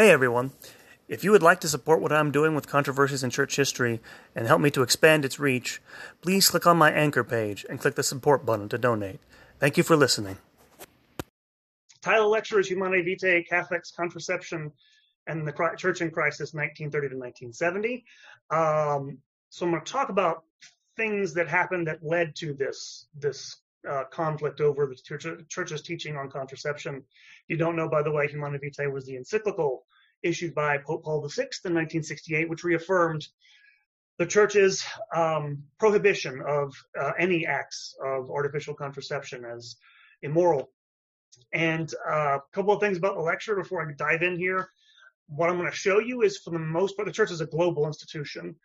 Hey everyone. If you would like to support what I'm doing with controversies in church history and help me to expand its reach, please click on my anchor page and click the support button to donate. Thank you for listening. Title lecture is Humanae Vitae, Catholics, Contraception, and the Church in Crisis, 1930 to 1970. Um, so I'm going to talk about things that happened that led to this this uh, conflict over the church, church's teaching on contraception. You don't know, by the way, Humanae Vitae was the encyclical issued by Pope Paul VI in 1968, which reaffirmed the church's um, prohibition of uh, any acts of artificial contraception as immoral. And uh, a couple of things about the lecture before I dive in here. What I'm going to show you is, for the most part, the church is a global institution,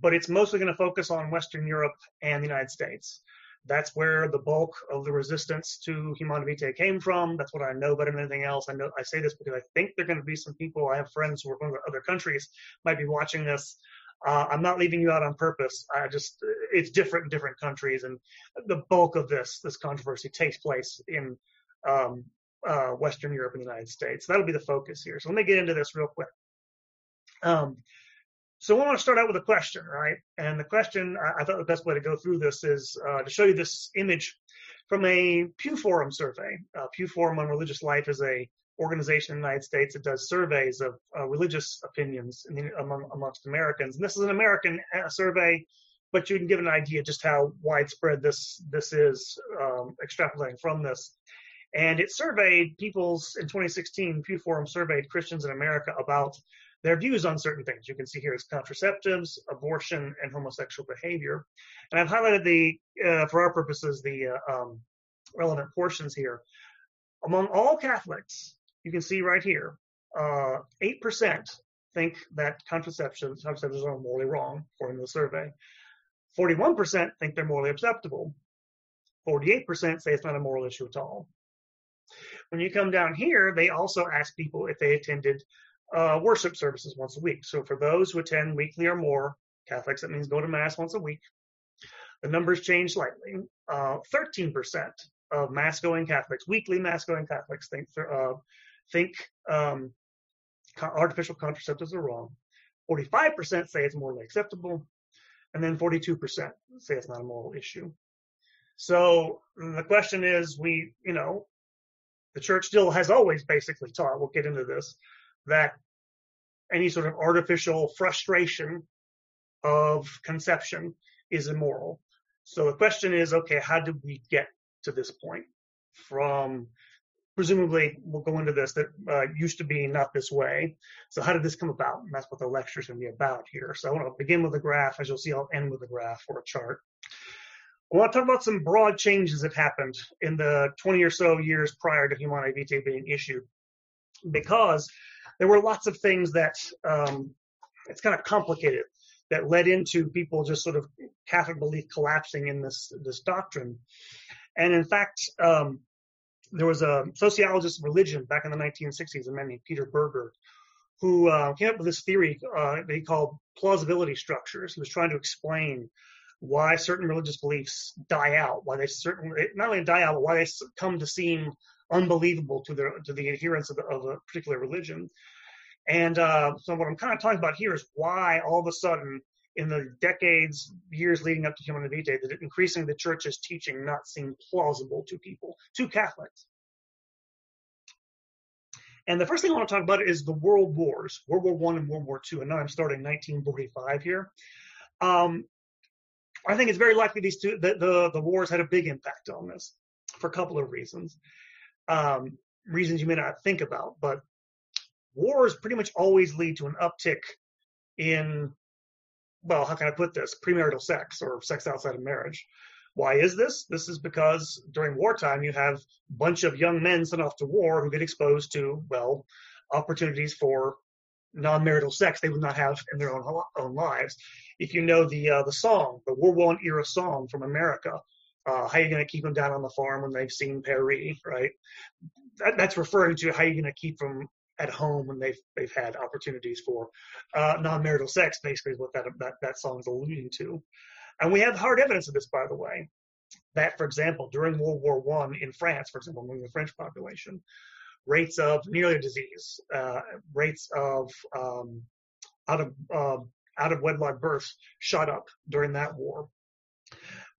but it's mostly going to focus on Western Europe and the United States. That's where the bulk of the resistance to Humanae Vitae came from. That's what I know better than anything else. I know I say this because I think there are going to be some people. I have friends who are from other countries might be watching this. Uh, I'm not leaving you out on purpose. I just it's different in different countries, and the bulk of this this controversy takes place in um, uh, Western Europe and the United States. So That'll be the focus here. So let me get into this real quick. Um, so I want to start out with a question, right? And the question, I, thought the best way to go through this is uh, to show you this image from a Pew Forum survey. Uh, Pew Forum on Religious Life is a organization in the United States that does surveys of uh, religious opinions the, among amongst Americans. And this is an American uh, survey, but you can give an idea just how widespread this this is, um, extrapolating from this. And it surveyed people's in 2016. Pew Forum surveyed Christians in America about their views on certain things. You can see here is contraceptives, abortion, and homosexual behavior. And I've highlighted the, uh, for our purposes, the uh, um, relevant portions here. Among all Catholics, you can see right here, uh, 8% think that contraceptives, contraceptives are morally wrong, according to the survey. 41% think they're morally acceptable. 48% say it's not a moral issue at all. When you come down here, they also ask people if they attended uh, worship services once a week. So for those who attend weekly or more Catholics, that means go to Mass once a week. The numbers change slightly. Uh, 13% of Mass-going Catholics, weekly Mass-going Catholics, think uh, think um, artificial contraceptives are wrong. 45% say it's morally acceptable, and then 42% say it's not a moral issue. So the question is, we, you know, the church still has always basically taught, we'll get into this, that any sort of artificial frustration of conception is immoral. So the question is, okay, how did we get to this point from presumably we'll go into this that uh, used to be not this way. So how did this come about? And that's what the lecture is going to be about here. So I want to begin with a graph. As you'll see, I'll end with a graph or a chart. I want to talk about some broad changes that happened in the 20 or so years prior to Humanae Vitae being issued, because there were lots of things that um, it's kind of complicated that led into people just sort of Catholic belief collapsing in this this doctrine. And in fact, um, there was a sociologist of religion back in the 1960s, a man named Peter Berger, who uh, came up with this theory uh, that he called plausibility structures. He was trying to explain why certain religious beliefs die out, why they certainly not only die out, but why they come to seem unbelievable to the to the adherents of, the, of a particular religion. And uh, so what I'm kind of talking about here is why all of a sudden in the decades, years leading up to Humanae Vitae, that increasingly the church's teaching not seem plausible to people, to Catholics. And the first thing I want to talk about is the world wars, World War One and World War Two. And now I'm starting 1945 here. Um, I think it's very likely these two, the, the, the wars had a big impact on this for a couple of reasons um, reasons you may not think about. But wars pretty much always lead to an uptick in, well, how can I put this? Premarital sex or sex outside of marriage. Why is this? This is because during wartime you have a bunch of young men sent off to war who get exposed to, well, opportunities for non-marital sex they would not have in their own own lives. If you know the uh, the song, the World War One era song from America, uh, how are you going to keep them down on the farm when they've seen Paris, right? That, that's referring to how you're going to keep them at home when they've they've had opportunities for uh, non-marital sex. Basically, is what that that that song's alluding to. And we have hard evidence of this, by the way. That, for example, during World War One in France, for example, among the French population, rates of venereal disease, uh, rates of um, out of uh, out of wedlock births shot up during that war.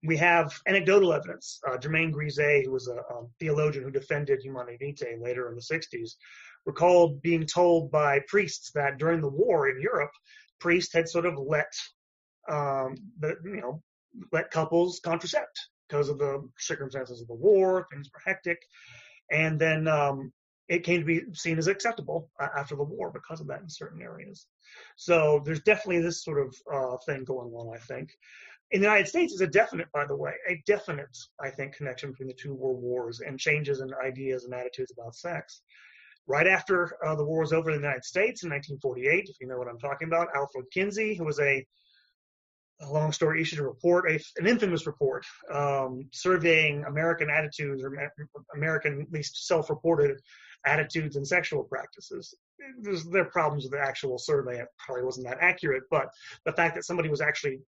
We have anecdotal evidence. Uh, Germain Grisez, who was a, a, theologian who defended Humanae Vitae later in the 60s, recalled being told by priests that during the war in Europe, priests had sort of let um, the, you know let couples contracept because of the circumstances of the war. Things were hectic, and then um, it came to be seen as acceptable uh, after the war because of that in certain areas. So there's definitely this sort of uh, thing going on, I think. In the United States, is a definite, by the way, a definite, I think, connection between the two world wars and changes in ideas and attitudes about sex. Right after uh, the war was over in the United States in 1948, if you know what I'm talking about, Alfred Kinsey, who was a a long story, issued a report, a, an infamous report, um, surveying American attitudes or American, at least self-reported attitudes and sexual practices. There's, there are problems with the actual survey. It probably wasn't that accurate, but the fact that somebody was actually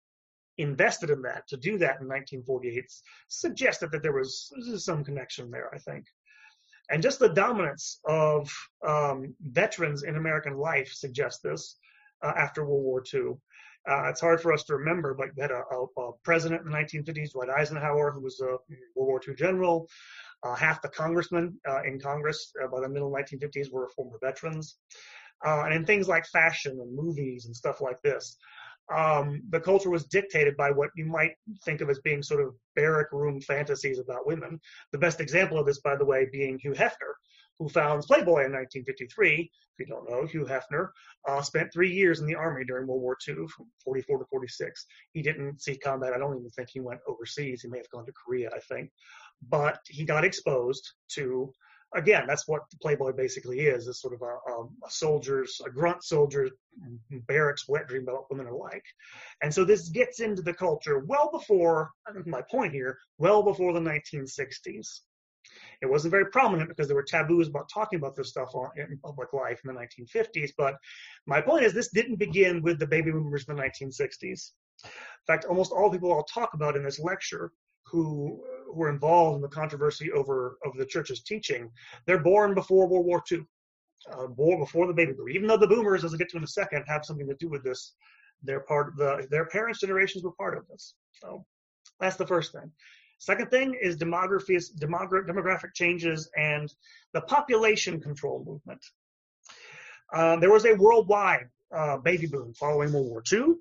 invested in that to do that in 1948 suggested that there was some connection there, I think. And just the dominance of um, veterans in American life suggests this uh, after World War II. Uh, it's hard for us to remember, but we had a, a, a, president in the 1950s, Dwight Eisenhower, who was a World War II general. Uh, half the congressmen uh, in Congress uh, by the middle 1950s were former veterans. Uh, and in things like fashion and movies and stuff like this, um, the culture was dictated by what you might think of as being sort of barrack room fantasies about women. The best example of this, by the way, being Hugh Hefner, who founds Playboy in 1953. If you don't know, Hugh Hefner uh, spent three years in the army during World War II, from 44 to 46. He didn't see combat. I don't even think he went overseas. He may have gone to Korea, I think. But he got exposed to, again, that's what Playboy basically is, is sort of a, a, a soldier's, a grunt soldier's mm-hmm, barracks wet dream about women are like. And so this gets into the culture well before, mm-hmm. my point here, well before the 1960s. It wasn't very prominent because there were taboos about talking about this stuff in public life in the 1950s. But my point is, this didn't begin with the baby boomers in the 1960s. In fact, almost all the people I'll talk about in this lecture who were involved in the controversy over over the church's teaching, they're born before World War II, uh, born before the baby boom. Even though the boomers, as I get to in a second, have something to do with this, they're part of the their parents' generations were part of this. So that's the first thing. Second thing is demography, demogra- demographic changes and the population control movement. Uh, there was a worldwide uh, baby boom following World War II,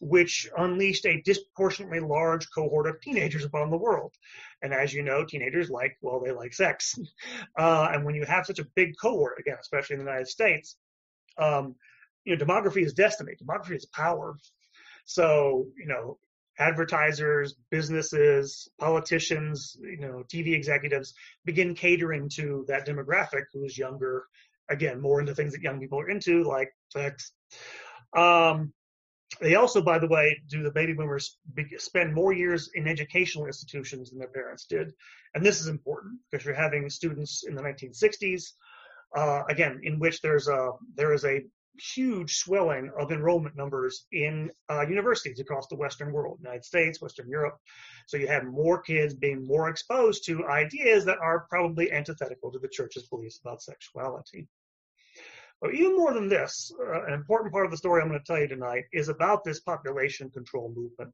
which unleashed a disproportionately large cohort of teenagers upon the world. And as you know, teenagers like, well, they like sex. Uh, and when you have such a big cohort, again, especially in the United States, um, you know, demography is destiny. Demography is power. So, you know, advertisers, businesses, politicians, you know, TV executives begin catering to that demographic who's younger, again, more into things that young people are into, like sex. Um, they also, by the way, do the baby boomers spend more years in educational institutions than their parents did, and this is important because you're having students in the 1960s, uh, again, in which there's a there is a huge swelling of enrollment numbers in uh, universities across the Western world, United States, Western Europe. So you have more kids being more exposed to ideas that are probably antithetical to the church's beliefs about sexuality. But even more than this, uh, an important part of the story I'm going to tell you tonight is about this population control movement.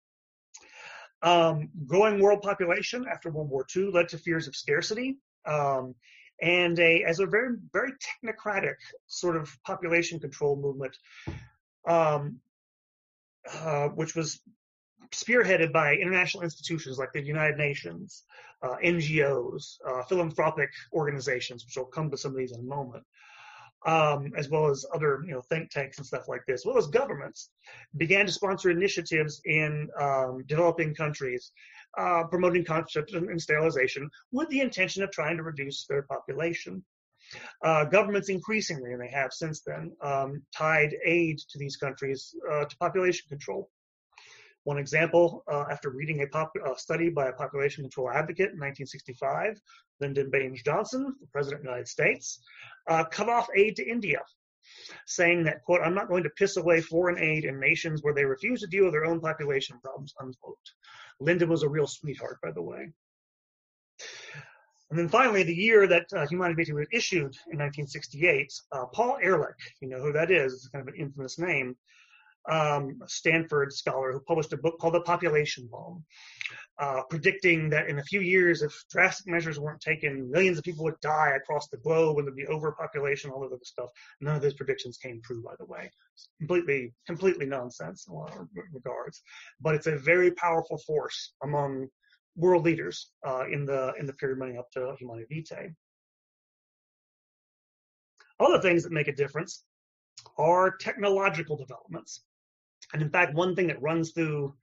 Um, growing world population after World War II led to fears of scarcity. Um, and a as a very very technocratic sort of population control movement, um, uh, which was spearheaded by international institutions like the United Nations, uh, NGOs, uh, philanthropic organizations, which I'll come to some of these in a moment, um, as well as other you know think tanks and stuff like this, as well as governments, began to sponsor initiatives in um, developing countries uh, promoting contraception and sterilization with the intention of trying to reduce their population. Uh, governments increasingly, and they have since then, um, tied aid to these countries uh, to population control. One example, uh, after reading a pop, study by a population control advocate in 1965, Lyndon Baines Johnson, the President of the United States, uh, cut off aid to India saying that, quote, I'm not going to piss away foreign aid in nations where they refuse to deal with their own population problems, unquote. Lyndon was a real sweetheart, by the way. And then finally, the year that uh, Humanae Vitae was issued in 1968, uh, Paul Ehrlich, you know who that is, it's kind of an infamous name, um, Stanford scholar who published a book called The Population Bomb, uh, predicting that in a few years, if drastic measures weren't taken, millions of people would die across the globe and there'd be overpopulation, all of this stuff. None of those predictions came true, by the way. It's completely, completely nonsense in a lot of regards. But it's a very powerful force among world leaders uh, in the in the period running up to Humanae Vitae. Other things that make a difference are technological developments. And in fact, one thing that runs through,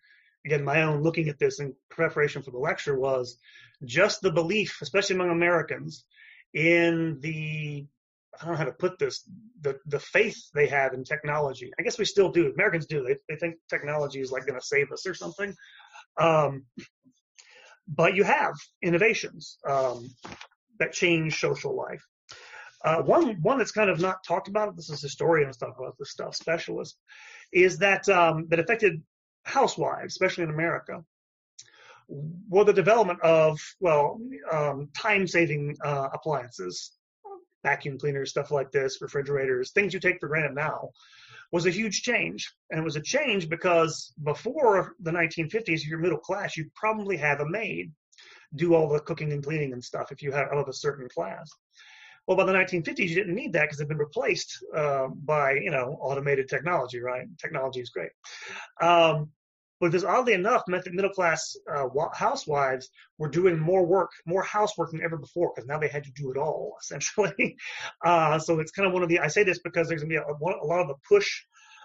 again, my own looking at this in preparation for the lecture was just the belief, especially among Americans, in the I don't know how to put this, the, the faith they have in technology. I guess we still do. Americans do. They, they think technology is like going to save us or something. Um, but you have innovations um, that change social life. Uh, one one that's kind of not talked about. This is historians talk about this stuff. Specialists is that um, that affected housewives, especially in America. Well, the development of well, um, time-saving uh, appliances, vacuum cleaners, stuff like this, refrigerators, things you take for granted now, was a huge change. And it was a change because before the 1950s, if you're middle class, you probably have a maid do all the cooking and cleaning and stuff if you have of a certain class. Well, by the 1950s, you didn't need that because it had been replaced uh, by, you know, automated technology, right? Technology is great. Um, but this, oddly enough, middle class uh, housewives were doing more work, more housework than ever before because now they had to do it all essentially. Uh, so it's kind of one of the. I say this because there's going to be a, a lot of the push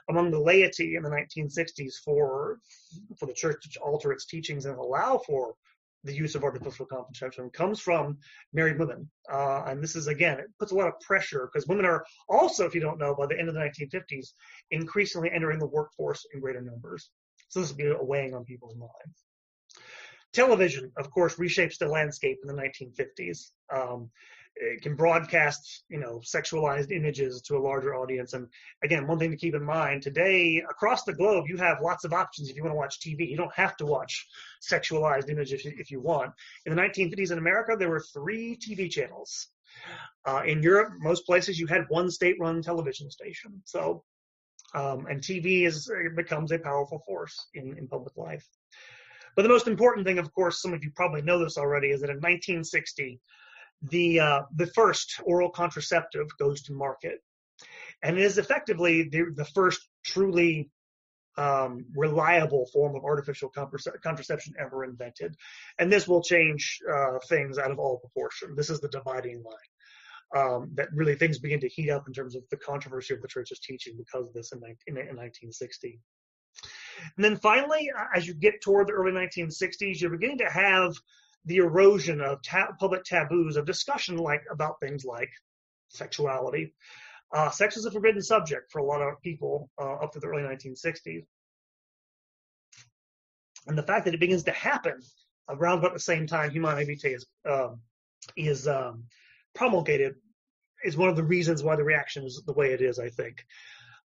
among the laity in the 1960s for for the church to alter its teachings and allow for the use of artificial contraception comes from married women. Uh, and this is, again, it puts a lot of pressure because women are also, if you don't know, by the end of the 1950s, increasingly entering the workforce in greater numbers. So this will be a weighing on people's minds. Television, of course, reshapes the landscape in the 1950s. Um, it can broadcast, you know, sexualized images to a larger audience. And again, one thing to keep in mind today, across the globe, you have lots of options if you want to watch TV. You don't have to watch sexualized images if, if you want. In the 1950s in America, there were three TV channels. Uh, in Europe, most places you had one state-run television station. So, um, and TV is becomes a powerful force in, in public life. But the most important thing, of course, some of you probably know this already, is that in 1960, the uh, the first oral contraceptive goes to market, and it is effectively the, the first truly um, reliable form of artificial contraception ever invented. And this will change uh, things out of all proportion. This is the dividing line. Um, that really things begin to heat up in terms of the controversy of the church's teaching because of this in, in, in 1960. And then finally, as you get toward the early 1960s, you're beginning to have the erosion of ta- public taboos of discussion like about things like sexuality. Uh, sex was a forbidden subject for a lot of people uh, up to the early 1960s. And the fact that it begins to happen around about the same time Humanae Vitae is, um, is um, promulgated is one of the reasons why the reaction is the way it is, I think.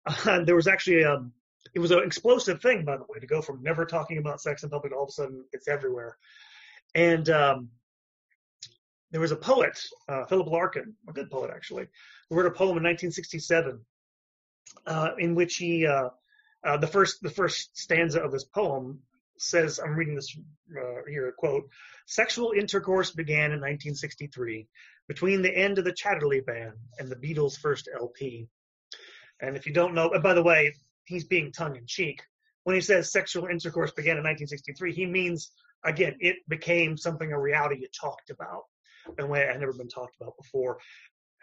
Uh, there was actually a, um, it was an explosive thing, by the way, to go from never talking about sex in public all of a sudden it's everywhere. And um, there was a poet, uh, Philip Larkin, a good poet actually, who wrote a poem in 1967 uh, in which he, uh, uh, the first the first stanza of this poem says, I'm reading this uh, here, quote, sexual intercourse began in 1963 between the end of the Chatterley ban and the Beatles' first LP. And if you don't know, and by the way, he's being tongue in cheek. When he says sexual intercourse began in 1963, he means again, it became something a reality you talked about in a way it had never been talked about before.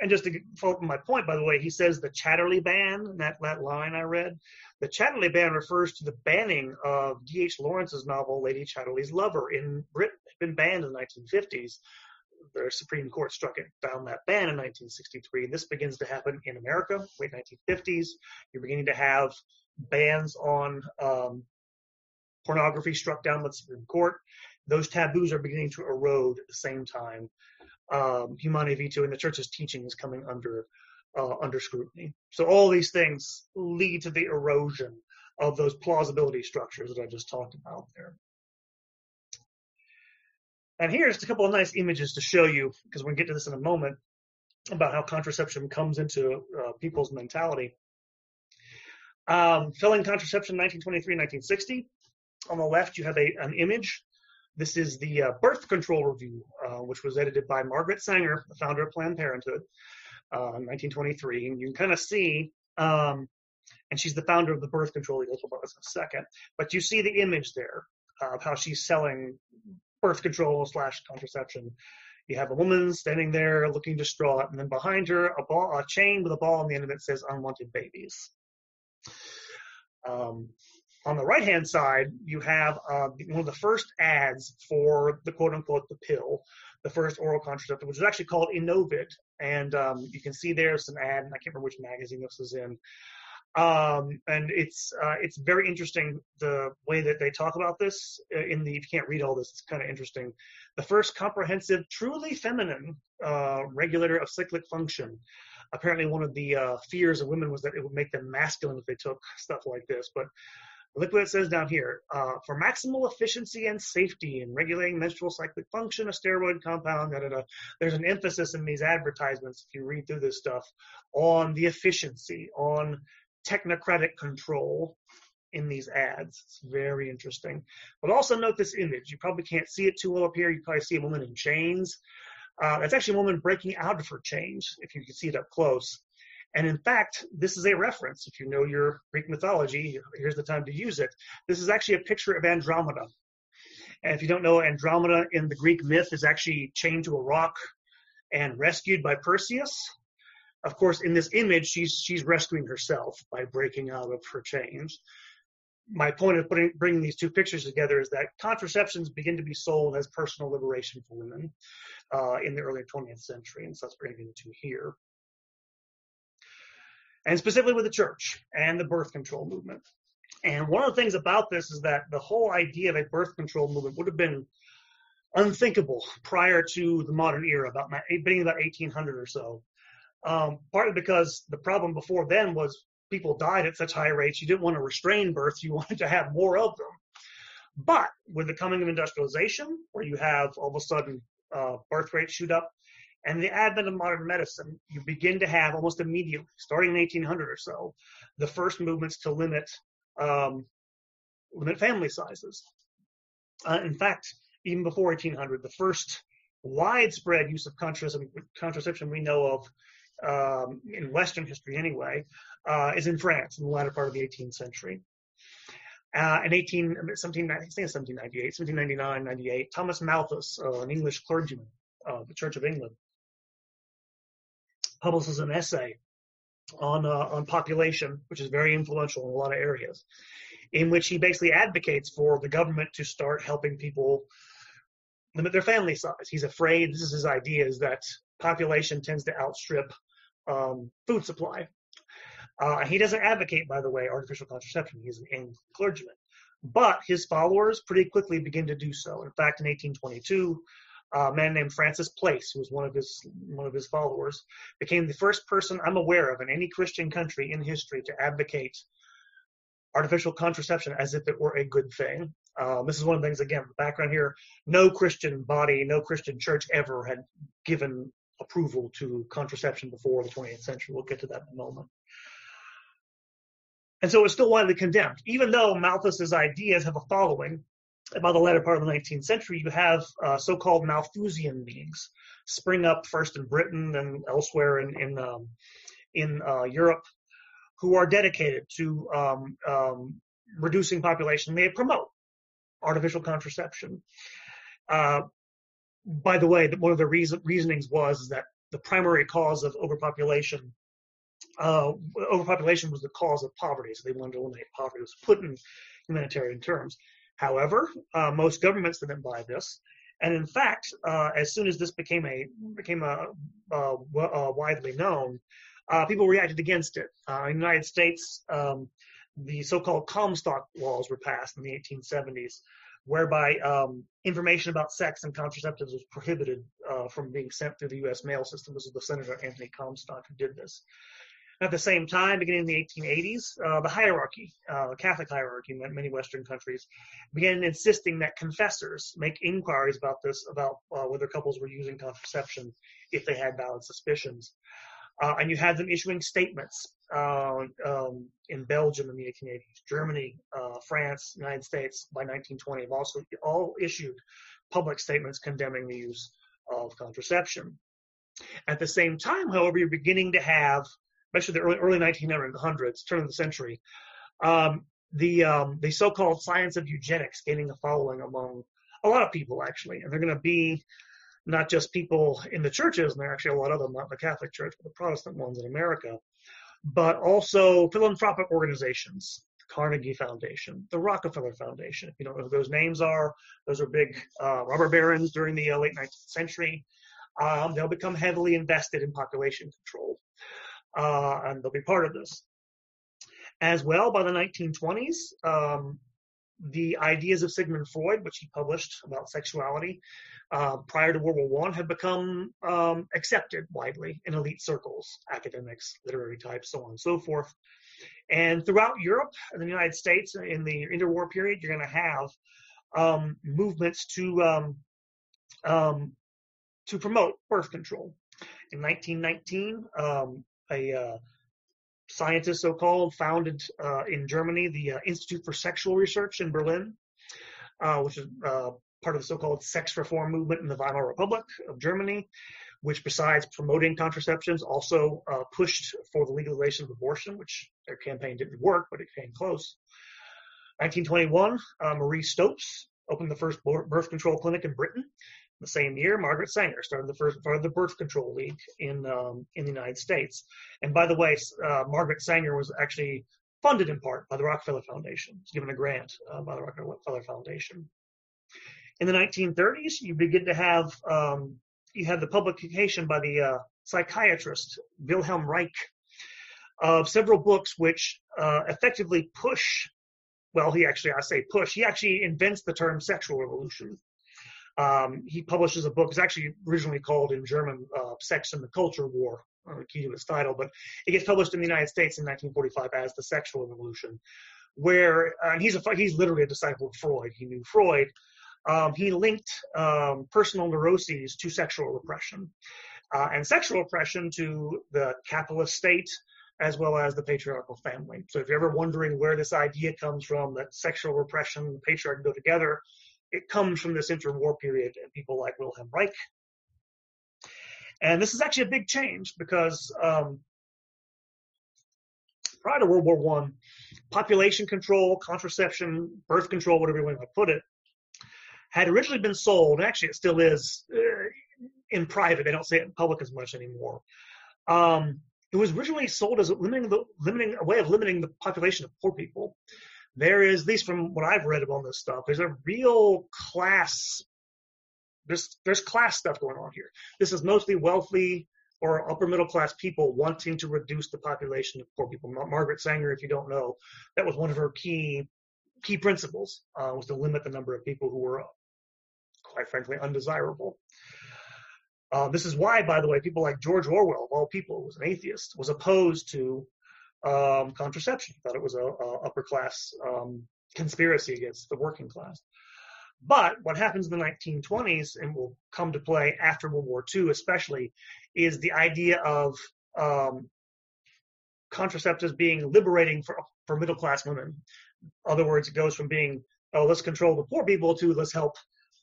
And just to follow my point, by the way, he says the Chatterley ban, that, that line I read, the Chatterley ban refers to the banning of D.H. Lawrence's novel Lady Chatterley's Lover in Britain. It had been banned in the 1950s. The Supreme Court struck it down that ban in 1963. This begins to happen in America, late 1950s. You're beginning to have bans on um, pornography struck down by the Supreme Court. Those taboos are beginning to erode at the same time. Um, Humanae Vitae and the church's teaching is coming under uh, under scrutiny. So all these things lead to the erosion of those plausibility structures that I just talked about there. And here's a couple of nice images to show you, because we're going to get to this in a moment, about how contraception comes into uh, people's mentality. Um, filling contraception 1923-1960. On the left, you have a, an image. This is the uh, Birth Control Review, uh, which was edited by Margaret Sanger, the founder of Planned Parenthood, uh, in 1923. And you can kind of see, um, and she's the founder of the birth control. Talk about this in a second. But you see the image there of how she's selling birth control slash contraception. You have a woman standing there looking distraught, and then behind her, a, ball, a chain with a ball on the end of it says unwanted babies. Um, on the right hand side, you have uh, one of the first ads for the quote unquote the pill, the first oral contraceptive, which is actually called Enovid. And um, you can see there's an ad, and I can't remember which magazine this is in. Um, and it's uh, it's very interesting the way that they talk about this. Uh, in the if you can't read all this, it's kind of interesting. The first comprehensive, truly feminine uh, regulator of cyclic function. Apparently, one of the uh, fears of women was that it would make them masculine if they took stuff like this. But look what it says down here. Uh, for maximal efficiency and safety in regulating menstrual cyclic function, a steroid compound, da, da, da. there's an emphasis in these advertisements, if you read through this stuff, on the efficiency, on technocratic control in these ads. It's very interesting. But also note this image. You probably can't see it too well up here. You probably see a woman in chains. Uh, that's actually a woman breaking out of her chains, if you can see it up close. And in fact, this is a reference. If you know your Greek mythology, here's the time to use it. This is actually a picture of Andromeda. And if you don't know, Andromeda in the Greek myth is actually chained to a rock and rescued by Perseus. Of course, in this image, she's she's rescuing herself by breaking out of her chains. My point of putting, bringing these two pictures together is that contraceptions begin to be sold as personal liberation for women uh, in the early 20th century, and so that's bringing into here and specifically with the church and the birth control movement. And one of the things about this is that the whole idea of a birth control movement would have been unthinkable prior to the modern era, about beginning about 1800 or so. Um, partly because the problem before then was people died at such high rates, you didn't want to restrain births, you wanted to have more of them. But with the coming of industrialization, where you have all of a sudden uh, birth rates shoot up, and the advent of modern medicine, you begin to have almost immediately, starting in 1800 or so, the first movements to limit um, limit family sizes. Uh, in fact, even before 1800, the first widespread use of contraception, we know of um, in Western history anyway, uh, is in France in the latter part of the 18th century. Uh, in 18, 17, I think 1798, 1799, 98, Thomas Malthus, uh, an English clergyman of the Church of England, publishes an essay on uh, on population, which is very influential in a lot of areas, in which he basically advocates for the government to start helping people limit their family size. He's afraid this is his idea is that population tends to outstrip um, food supply. Uh, he doesn't advocate, by the way, artificial contraception. He's an Anglican clergyman. But his followers pretty quickly begin to do so. In fact, in 1822, a man named Francis Place, who was one of his one of his followers, became the first person I'm aware of in any Christian country in history to advocate artificial contraception as if it were a good thing. Um, this is one of the things, again, the background here. No Christian body, no Christian church ever had given approval to contraception before the 20th century. We'll get to that in a moment. And so it's still widely condemned. Even though Malthus's ideas have a following, by the latter part of the 19th century, you have uh, so-called Malthusian leagues spring up first in Britain and elsewhere in in, um, in uh, Europe, who are dedicated to um, um, reducing population. They promote artificial contraception. Uh, by the way, one of the reason, reasonings was that the primary cause of overpopulation uh, overpopulation was the cause of poverty, so they wanted to eliminate poverty. It was put in humanitarian terms. However, uh, most governments didn't buy this, and in fact, uh, as soon as this became a became a, uh, uh widely known, uh, people reacted against it. Uh, in the United States, um, the so-called Comstock laws were passed in the 1870s, whereby um, information about sex and contraceptives was prohibited from being sent through the U.S. mail system. This was the Senator Anthony Comstock who did this. At the same time, beginning in the 1880s, uh, the hierarchy, uh, the Catholic hierarchy in many Western countries, began insisting that confessors make inquiries about this, about uh, whether couples were using contraception if they had valid suspicions. Uh, and you had them issuing statements uh, um, in Belgium in the 1880s, Germany, uh, France, United States by 1920 have also all issued public statements condemning the use of contraception. At the same time, however, you're beginning to have especially the early, early 1900s, turn of the century, um, the um, the so-called science of eugenics gaining a following among a lot of people actually, and they're going to be not just people in the churches, and there are actually a lot of them, not the Catholic Church, but the Protestant ones in America, but also philanthropic organizations, the Carnegie Foundation, the Rockefeller Foundation. If you don't know who those names are, those are big uh, robber barons during the uh, late 19th century. Um, they'll become heavily invested in population control uh, and they'll be part of this. As well, by the 1920s, um, the ideas of Sigmund Freud, which he published about sexuality uh, prior to World War One, had become um, accepted widely in elite circles, academics, literary types, so on and so forth. And throughout Europe and the United States, in the interwar period, you're going to have um, movements to um, um, to promote birth control. In 1919, um, a uh, scientist, so-called, founded uh, in Germany the uh, Institute for Sexual Research in Berlin, uh, which is uh, part of the so-called sex reform movement in the Weimar Republic of Germany, which besides promoting contraceptions, also uh, pushed for the legalization of abortion, which their campaign didn't work, but it came close. 1921, Marie Stopes opened the first birth control clinic in Britain the same year, Margaret Sanger started the first part of the birth control league in um, in the United States. And by the way, uh, Margaret Sanger was actually funded in part by the Rockefeller Foundation, given a grant uh, by the Rockefeller Foundation. In the 1930s, you begin to have um, you have the publication by the uh, psychiatrist Wilhelm Reich of several books which uh, effectively push. Well, he actually, I say push. He actually invents the term sexual revolution um, he publishes a book. It's actually originally called in German uh, "Sex and the Culture War," uh, key to its title, but it gets published in the United States in 1945 as "The Sexual Revolution," where and he's a he's literally a disciple of Freud. He knew Freud. Um, he linked um, personal neuroses to sexual repression, uh, and sexual repression to the capitalist state as well as the patriarchal family. So if you're ever wondering where this idea comes from that sexual repression and patriarchy go together, it comes from this interwar period and people like Wilhelm Reich. And this is actually a big change because um, prior to World War One, population control, contraception, birth control, whatever you want to put it, had originally been sold. Actually, it still is uh, in private. They don't say it in public as much anymore. Um, it was originally sold as limiting the limiting a way of limiting the population of poor people there is, at least from what I've read about this stuff, there's a real class. There's there's class stuff going on here. This is mostly wealthy or upper middle class people wanting to reduce the population of poor people. Margaret Sanger, if you don't know, that was one of her key key principles uh, was to limit the number of people who were, quite frankly, undesirable. Uh, this is why, by the way, people like George Orwell, of all people, who was an atheist, was opposed to um, contraception. Thought it was a, a upper class um, conspiracy against the working class. But what happens in the 1920s and will come to play after World War II, especially, is the idea of um, contraceptives being liberating for, for middle class women. In other words, it goes from being, oh, let's control the poor people to let's help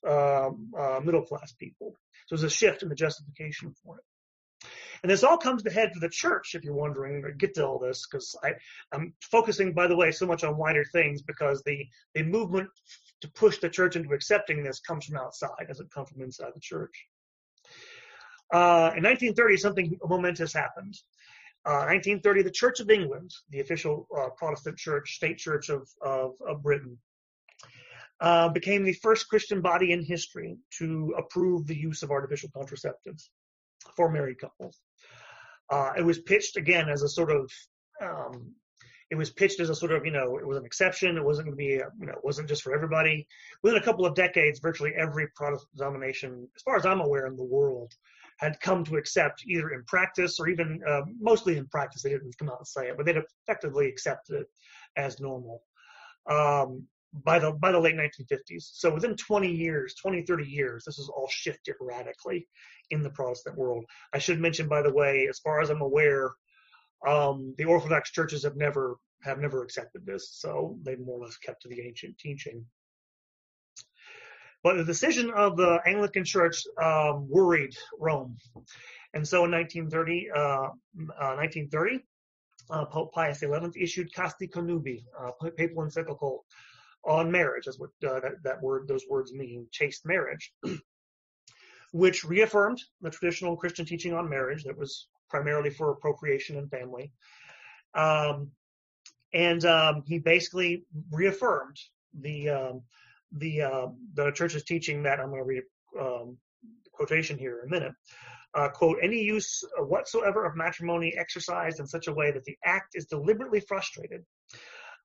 um, uh, middle class people. So there's a shift in the justification for it. And this all comes to head for the church, if you're wondering, get to all this, because I'm focusing, by the way, so much on wider things because the, the movement to push the church into accepting this comes from outside, doesn't come from inside the church. Uh, in 1930, something momentous happened. Uh, 1930, the Church of England, the official uh, Protestant church, state church of, of, of Britain, uh, became the first Christian body in history to approve the use of artificial contraceptives for married couples. Uh, it was pitched again as a sort of, um, it was pitched as a sort of, you know, it was an exception. It wasn't going to be, a, you know, it wasn't just for everybody. Within a couple of decades, virtually every Protestant denomination, as far as I'm aware in the world, had come to accept either in practice or even uh, mostly in practice. They didn't come out and say it, but they'd effectively accepted it as normal um, by the by the late 1950s. So within 20 years, 20, 30 years, this has all shifted radically in the Protestant world. I should mention, by the way, as far as I'm aware, um, the Orthodox churches have never have never accepted this, so they more or less kept to the ancient teaching. But the decision of the Anglican Church um, worried Rome. And so in 1930, uh, uh, 1930 uh, Pope Pius XI issued Casti Connubii, uh, papal encyclical on marriage. That's what uh, that, that word, those words mean, chaste marriage, which reaffirmed the traditional Christian teaching on marriage that was primarily for procreation and family. Um, and um, he basically reaffirmed the um, the uh, the church's teaching that I'm going to read um, quotation here in a minute. Uh, quote, any use whatsoever of matrimony exercised in such a way that the act is deliberately frustrated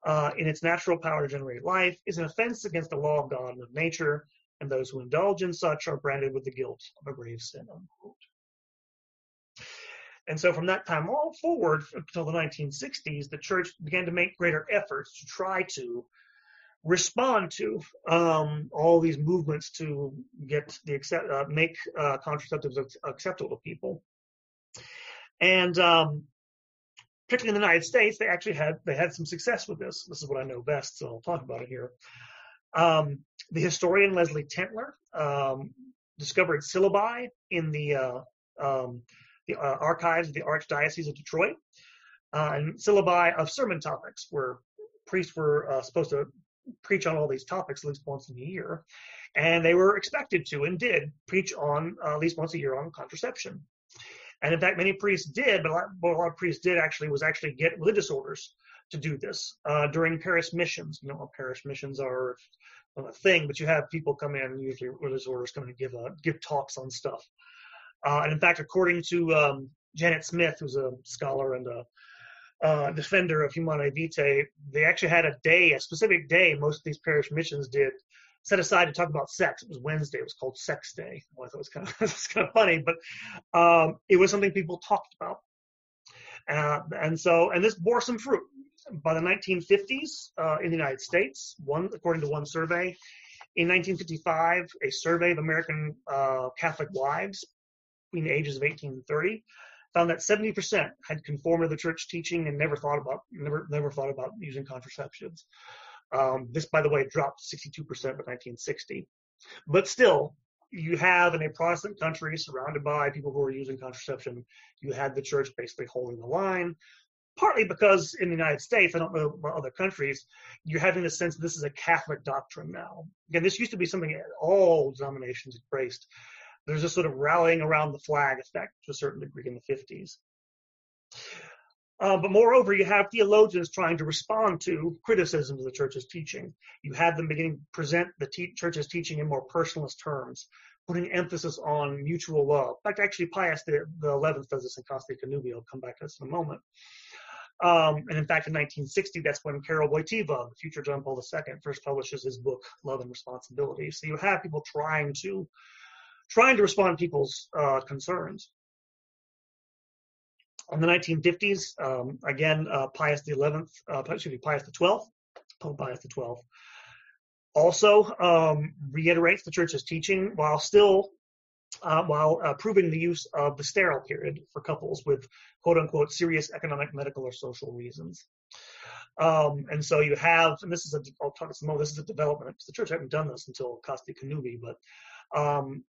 uh, in its natural power to generate life is an offense against the law of God and of nature, and those who indulge in such are branded with the guilt of a grave sin, unquote. And so from that time all forward until the 1960s, the church began to make greater efforts to try to respond to um, all these movements to get the accept, uh, make uh, contraceptives acceptable to people. And um, particularly in the United States, they actually had they had some success with this. This is what I know best, so I'll talk about it here. Um, the historian Leslie Tentler um, discovered syllabi in the uh, um, the uh, archives of the Archdiocese of Detroit, uh, and syllabi of sermon topics where priests were uh, supposed to preach on all these topics at least once a year. And they were expected to and did preach on uh, at least once a year on contraception. And in fact, many priests did, but a lot, a lot of priests did actually was actually get religious orders to do this uh, during parish missions. You know, parish missions are a thing, but you have people come in, usually religious orders come in and give uh, give talks on stuff. Uh, and in fact, according to um, Janet Smith, who's a scholar and a uh, defender of Humanae Vitae, they actually had a day, a specific day, most of these parish missions did, set aside to talk about sex. It was Wednesday. It was called Sex Day. Well, I thought it was kind of, it was kind of funny, but um, it was something people talked about. Uh, and so, and this bore some fruit. By the 1950s uh, in the United States, one according to one survey, in 1955, a survey of American uh, Catholic wives between the ages of 18 and 30 found that 70% had conformed to the church teaching and never thought about never never thought about using contraceptives. Um, this, by the way, dropped 62% by 1960. But still, you have in a Protestant country surrounded by people who are using contraception, you had the church basically holding the line. Partly because in the United States, I don't know about other countries, you're having the sense that this is a Catholic doctrine now. Again, this used to be something all denominations embraced there's a sort of rallying around the flag effect to a certain degree in the 50s. Uh, but moreover, you have theologians trying to respond to criticisms of the church's teaching. You have them beginning to present the te- church's teaching in more personalist terms, putting emphasis on mutual love. In fact, actually, Pius the, the 11th does this in Connubii. I'll come back to this in a moment. Um, and in fact, in 1960, that's when Karol Wojtyla, the future John Paul II, first publishes his book, Love and Responsibility. So you have people trying to trying to respond to people's uh, concerns. In the 1950s, um, again, uh, Pius XI, uh, excuse me, Pius XII, Pope Pius XII, also um, reiterates the church's teaching while still uh, while approving the use of the sterile period for couples with quote unquote serious economic, medical, or social reasons. Um, and so you have, and this is a, I'll talk some more, this is a development the church hadn't done this until Casti Connubii, but um,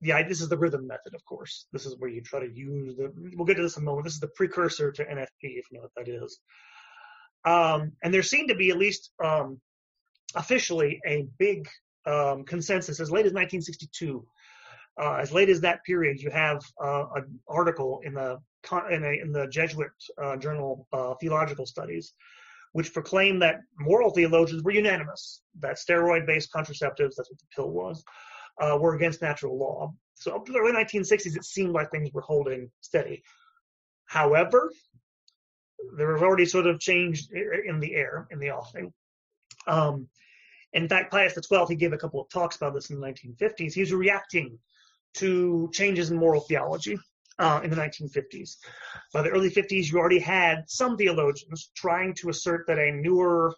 yeah, this is the rhythm method, of course. This is where you try to use the. We'll get to this in a moment. This is the precursor to NFP, if you know what that is. Um, and there seemed to be at least um, officially a big um, consensus as late as 1962. Uh, as late as that period, you have uh, an article in the in, a, in the Jesuit uh, journal uh, Theological Studies, which proclaimed that moral theologians were unanimous that steroid-based contraceptives, that's what the pill was, uh, were against natural law. So up to the early 1960s, it seemed like things were holding steady. However, there was already sort of changed in the air, in the offing. Um, in fact, Pius XII, he gave a couple of talks about this in the 1950s. He was reacting to changes in moral theology uh, in the 1950s. By the early 50s, you already had some theologians trying to assert that a newer,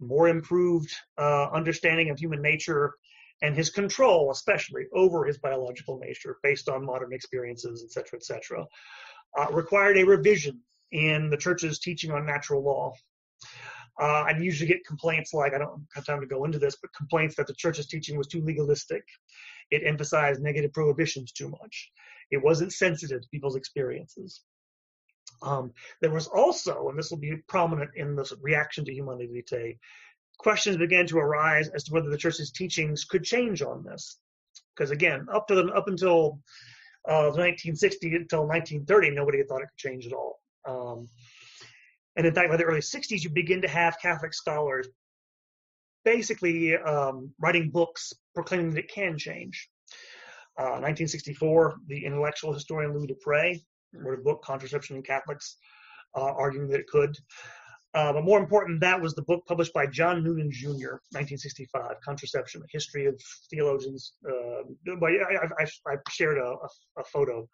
more improved uh, understanding of human nature and his control, especially over his biological nature, based on modern experiences, etc., cetera, et cetera, uh, required a revision in the church's teaching on natural law. Uh, I usually get complaints like, I don't have time to go into this, but complaints that the church's teaching was too legalistic. It emphasized negative prohibitions too much. It wasn't sensitive to people's experiences. Um, there was also, and this will be prominent in the reaction to Humanae Vitae, questions began to arise as to whether the church's teachings could change on this. Because again, up to the, up until uh, 1960 until 1930, nobody had thought it could change at all. Um, and in fact, by the early 60s, you begin to have Catholic scholars basically um, writing books proclaiming that it can change. Uh, 1964, the intellectual historian Louis Dupre wrote a book, Contraception in Catholics, uh, arguing that it could. Uh, but more important, that was the book published by John Noonan Jr., 1965, Contraception, a History of Theologians. Uh, but I, I, I shared a, a, a, photo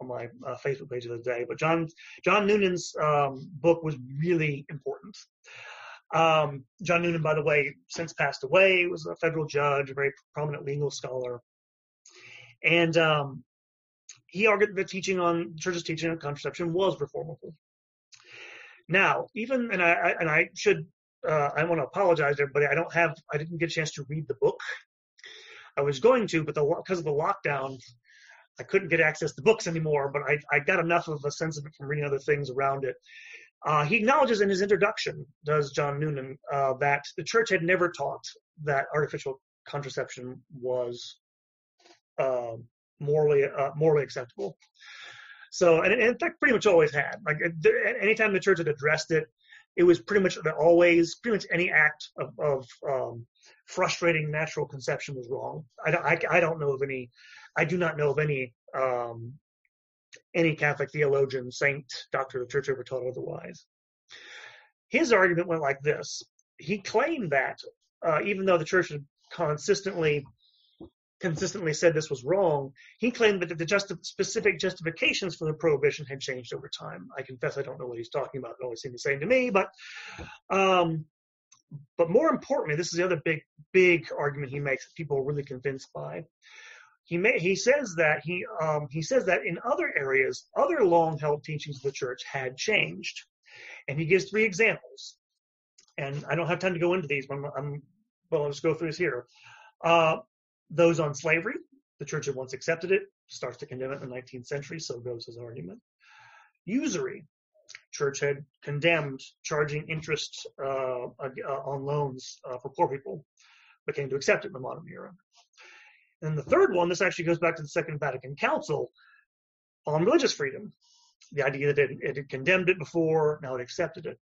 on my uh, Facebook page the other day. But John John Noonan's um, book was really important. Um, John Noonan, by the way, since passed away, was a federal judge, a very prominent legal scholar. And um, he argued that teaching on church's teaching on contraception was reformable. Now, even and I and I should uh, I want to apologize to everybody. I don't have I didn't get a chance to read the book. I was going to, but the, because of the lockdown, I couldn't get access to books anymore. But I I got enough of a sense of it from reading other things around it. Uh, he acknowledges in his introduction, does John Noonan, uh, that the church had never taught that artificial contraception was uh, morally uh, morally acceptable. So, and, in fact, pretty much always had. Like, anytime the church had addressed it, it was pretty much always, pretty much any act of, of um, frustrating natural conception was wrong. I don't, I, I, don't know of any, I do not know of any, um, any Catholic theologian, saint, doctor of the church ever taught otherwise. His argument went like this. He claimed that uh, even though the church had consistently consistently said this was wrong, he claimed that the just, specific justifications for the prohibition had changed over time. I confess I don't know what he's talking about. It always seemed the same to me, but um, but more importantly, this is the other big big argument he makes that people are really convinced by. He may, he says that he um, he says that in other areas, other long held teachings of the church had changed, and he gives three examples. And I don't have time to go into these, but I'm, I'm well, I'll just go through this here. Uh, those on slavery, the church had once accepted it, starts to condemn it in the 19th century, so goes his argument. Usury, church had condemned charging interest uh, uh, on loans uh, for poor people, but came to accept it in the modern era. And the third one, this actually goes back to the Second Vatican Council on religious freedom. The idea that it, it had condemned it before, now it accepted it.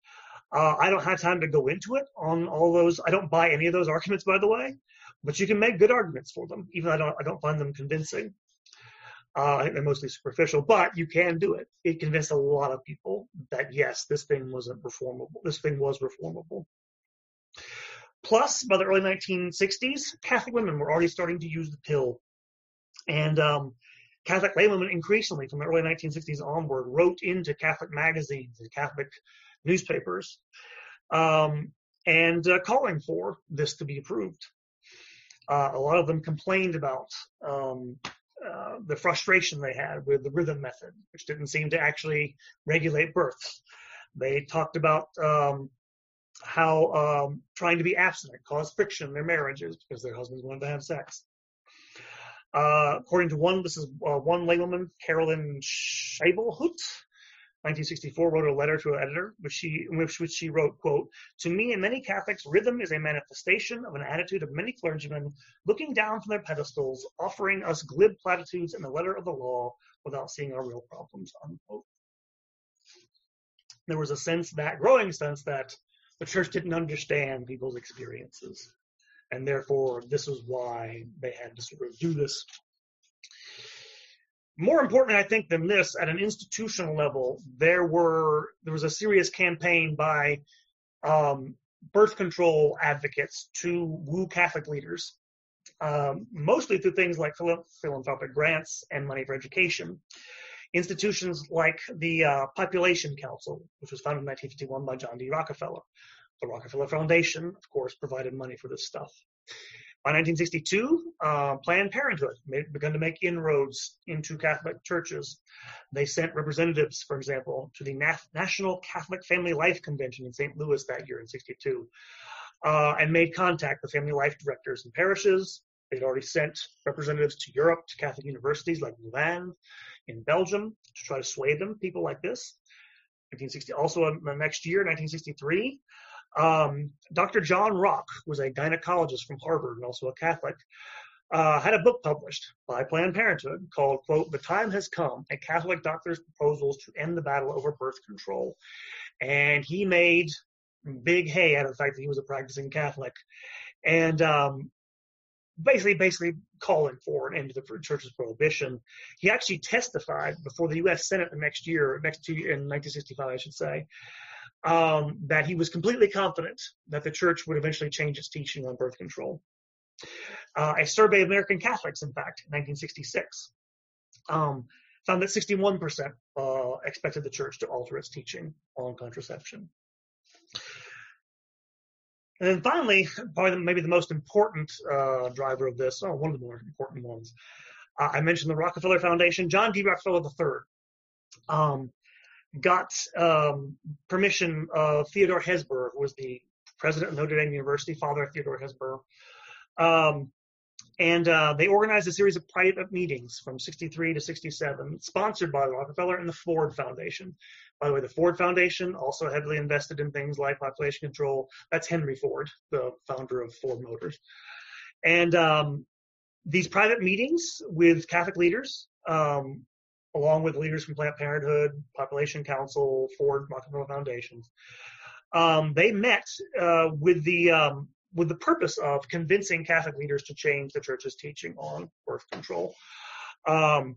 Uh, I don't have time to go into it on all those. I don't buy any of those arguments, by the way but you can make good arguments for them, even though I don't, I don't find them convincing. Uh, they're mostly superficial, but you can do it. It convinced a lot of people that yes, this thing wasn't reformable. This thing was reformable. Plus, by the early 1960s, Catholic women were already starting to use the pill, and um, Catholic laywomen increasingly, from the early 1960s onward, wrote into Catholic magazines and Catholic newspapers, um, and uh, calling for this to be approved. Uh, a lot of them complained about um, uh, the frustration they had with the rhythm method, which didn't seem to actually regulate births. They talked about um, how um, trying to be abstinent caused friction in their marriages because their husbands wanted to have sex. Uh, according to one, this is uh, one laywoman, Carolyn Scheibelhut, 1964 wrote a letter to an editor, which she, in which, which she wrote, quote, To me and many Catholics, rhythm is a manifestation of an attitude of many clergymen looking down from their pedestals, offering us glib platitudes in the letter of the law without seeing our real problems, unquote. There was a sense that, growing sense that the church didn't understand people's experiences. And therefore, this was why they had to sort of do this more important, I think, than this, at an institutional level, there were there was a serious campaign by um, birth control advocates to woo Catholic leaders um, mostly through things like philanthropic grants and money for education. Institutions like the uh, Population Council, which was founded in 1951 by John D. Rockefeller. The Rockefeller Foundation, of course, provided money for this stuff. By 1962, uh, Planned Parenthood made, began to make inroads into Catholic churches. They sent representatives, for example, to the Na- National Catholic Family Life Convention in St. Louis that year in 62, uh, and made contact with family life directors in parishes. They'd already sent representatives to Europe, to Catholic universities like Louvain in Belgium, to try to sway them, people like this. 1960, also the next year, 1963, um, Dr. John Rock was a gynecologist from Harvard and also a Catholic. Uh, had a book published by Planned Parenthood called, quote, The Time Has Come, a Catholic Doctor's Proposals to End the Battle Over Birth Control. And he made big hay out of the fact that he was a practicing Catholic. And um, basically, basically calling for an end to the church's prohibition. He actually testified before the U.S. Senate the next year, next two, in 1965, I should say, um, that he was completely confident that the church would eventually change its teaching on birth control. Uh, a survey of American Catholics, in fact, in 1966, um, found that 61% uh, expected the church to alter its teaching on contraception. And then finally, probably maybe the most important uh, driver of this, oh, one of the more important ones, uh, I mentioned the Rockefeller Foundation. John D. Rockefeller III um, got um, permission of Theodore Hesburgh, who was the president of Notre Dame University, father of Theodore Hesburgh. Um, and uh, they organized a series of private meetings from 63 to 67, sponsored by the Rockefeller and the Ford Foundation. By the way, the Ford Foundation also heavily invested in things like population control. That's Henry Ford, the founder of Ford Motors. And um, these private meetings with Catholic leaders um, along with leaders from Planned Parenthood, Population Council, Ford, Rockefeller Foundations. Um, they met uh, with the um, with the purpose of convincing Catholic leaders to change the church's teaching on birth control. Um,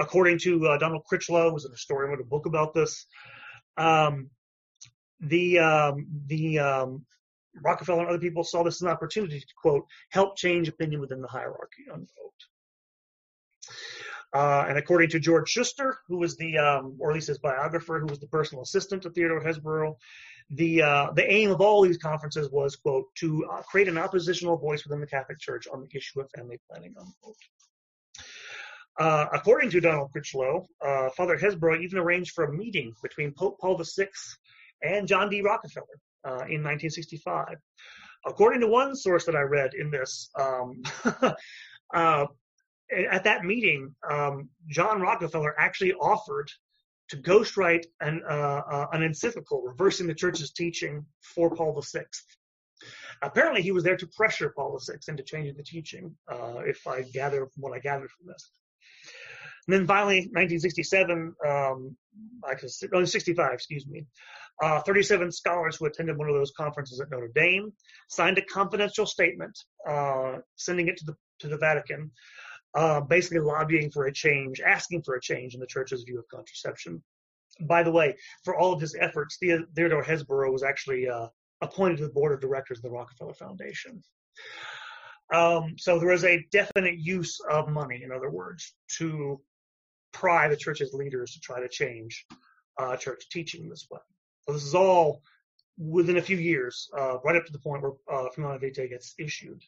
according to uh, Donald Critchlow, who's a historian, wrote a book about this. Um, the um, the um, Rockefeller and other people saw this as an opportunity to quote help change opinion within the hierarchy unquote. Uh, and according to George Shuster, who was the, um, or at least his biographer, who was the personal assistant of Theodore Hesburgh, the uh, the aim of all these conferences was, quote, to uh, create an oppositional voice within the Catholic Church on the issue of family planning, unquote. Uh, according to Donald Critchlow, uh, Father Hesburgh even arranged for a meeting between Pope Paul VI and John D. Rockefeller uh, in 1965. According to one source that I read in this, um, at that meeting, um, John Rockefeller actually offered to ghostwrite an, uh, uh, an encyclical reversing the church's teaching for Paul VI. Apparently, he was there to pressure Paul VI into changing the teaching, uh, if I gather from what I gathered from this. And then finally, 1967, um, I could, oh, 65, excuse me, uh, 37 scholars who attended one of those conferences at Notre Dame signed a confidential statement, uh, sending it to the to the Vatican, uh, basically lobbying for a change, asking for a change in the church's view of contraception. By the way, for all of his efforts, Theodore Hesburgh was actually uh, appointed to the board of directors of the Rockefeller Foundation. Um, so there was a definite use of money, in other words, to pry the church's leaders to try to change uh, church teaching this way. So this is all within a few years, uh, right up to the point where uh, Humanae Vitae gets issued.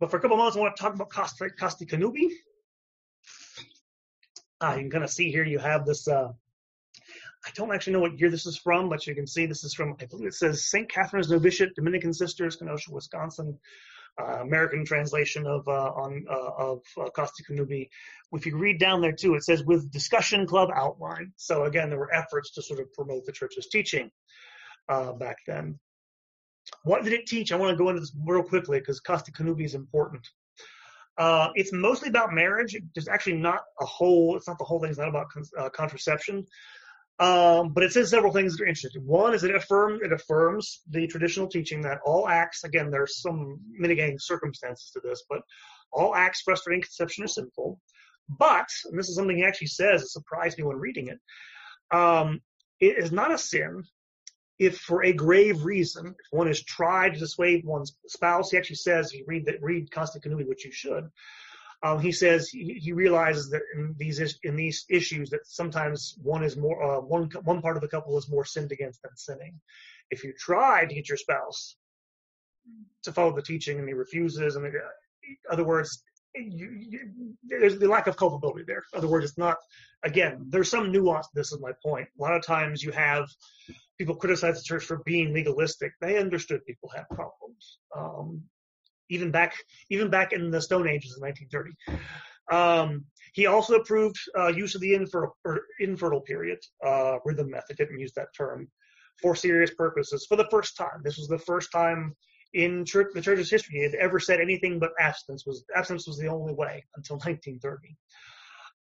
But for a couple months, I want to talk about Casti, Casti Connubii. Uh, you can kind of see here you have this. Uh, I don't actually know what year this is from, but you can see this is from, I believe it says St. Catherine's Novitiate, Dominican Sisters, Kenosha, Wisconsin. Uh, American translation of uh, on uh, of uh, Connubii. If you read down there too, it says with discussion club outline. So again, there were efforts to sort of promote the church's teaching uh, back then. What did it teach? I want to go into this real quickly because Casti Connubii is important. Uh, it's mostly about marriage. There's actually not a whole. It's not the whole thing. It's not about con- uh, contraception. Um, but it says several things that are interesting. One is it affirms it affirms the traditional teaching that all acts. Again, there's some mitigating circumstances to this, but all acts frustrating conception are sinful. But and this is something he actually says. It surprised me when reading it. Um, it is not a sin if for a grave reason, if one has tried to dissuade one's spouse, he actually says, you read that, read Casti Connubii, which you should. Um, he says he, he, realizes that in these in these issues that sometimes one is more uh, one one part of the couple is more sinned against than sinning. If you try to get your spouse to follow the teaching and he refuses, and in other words, you, you, there's the lack of culpability there. In other words, it's not. Again, there's some nuance. This is my point. A lot of times you have people criticize the church for being legalistic. They understood people had problems. Um, even back even back in the Stone Ages in 1930. Um, he also approved uh, use of the infer- infertile period uh, rhythm method. Didn't use that term for serious purposes for the first time. This was the first time in church, the church's history had ever said anything but abstinence was abstinence was the only way until 1930.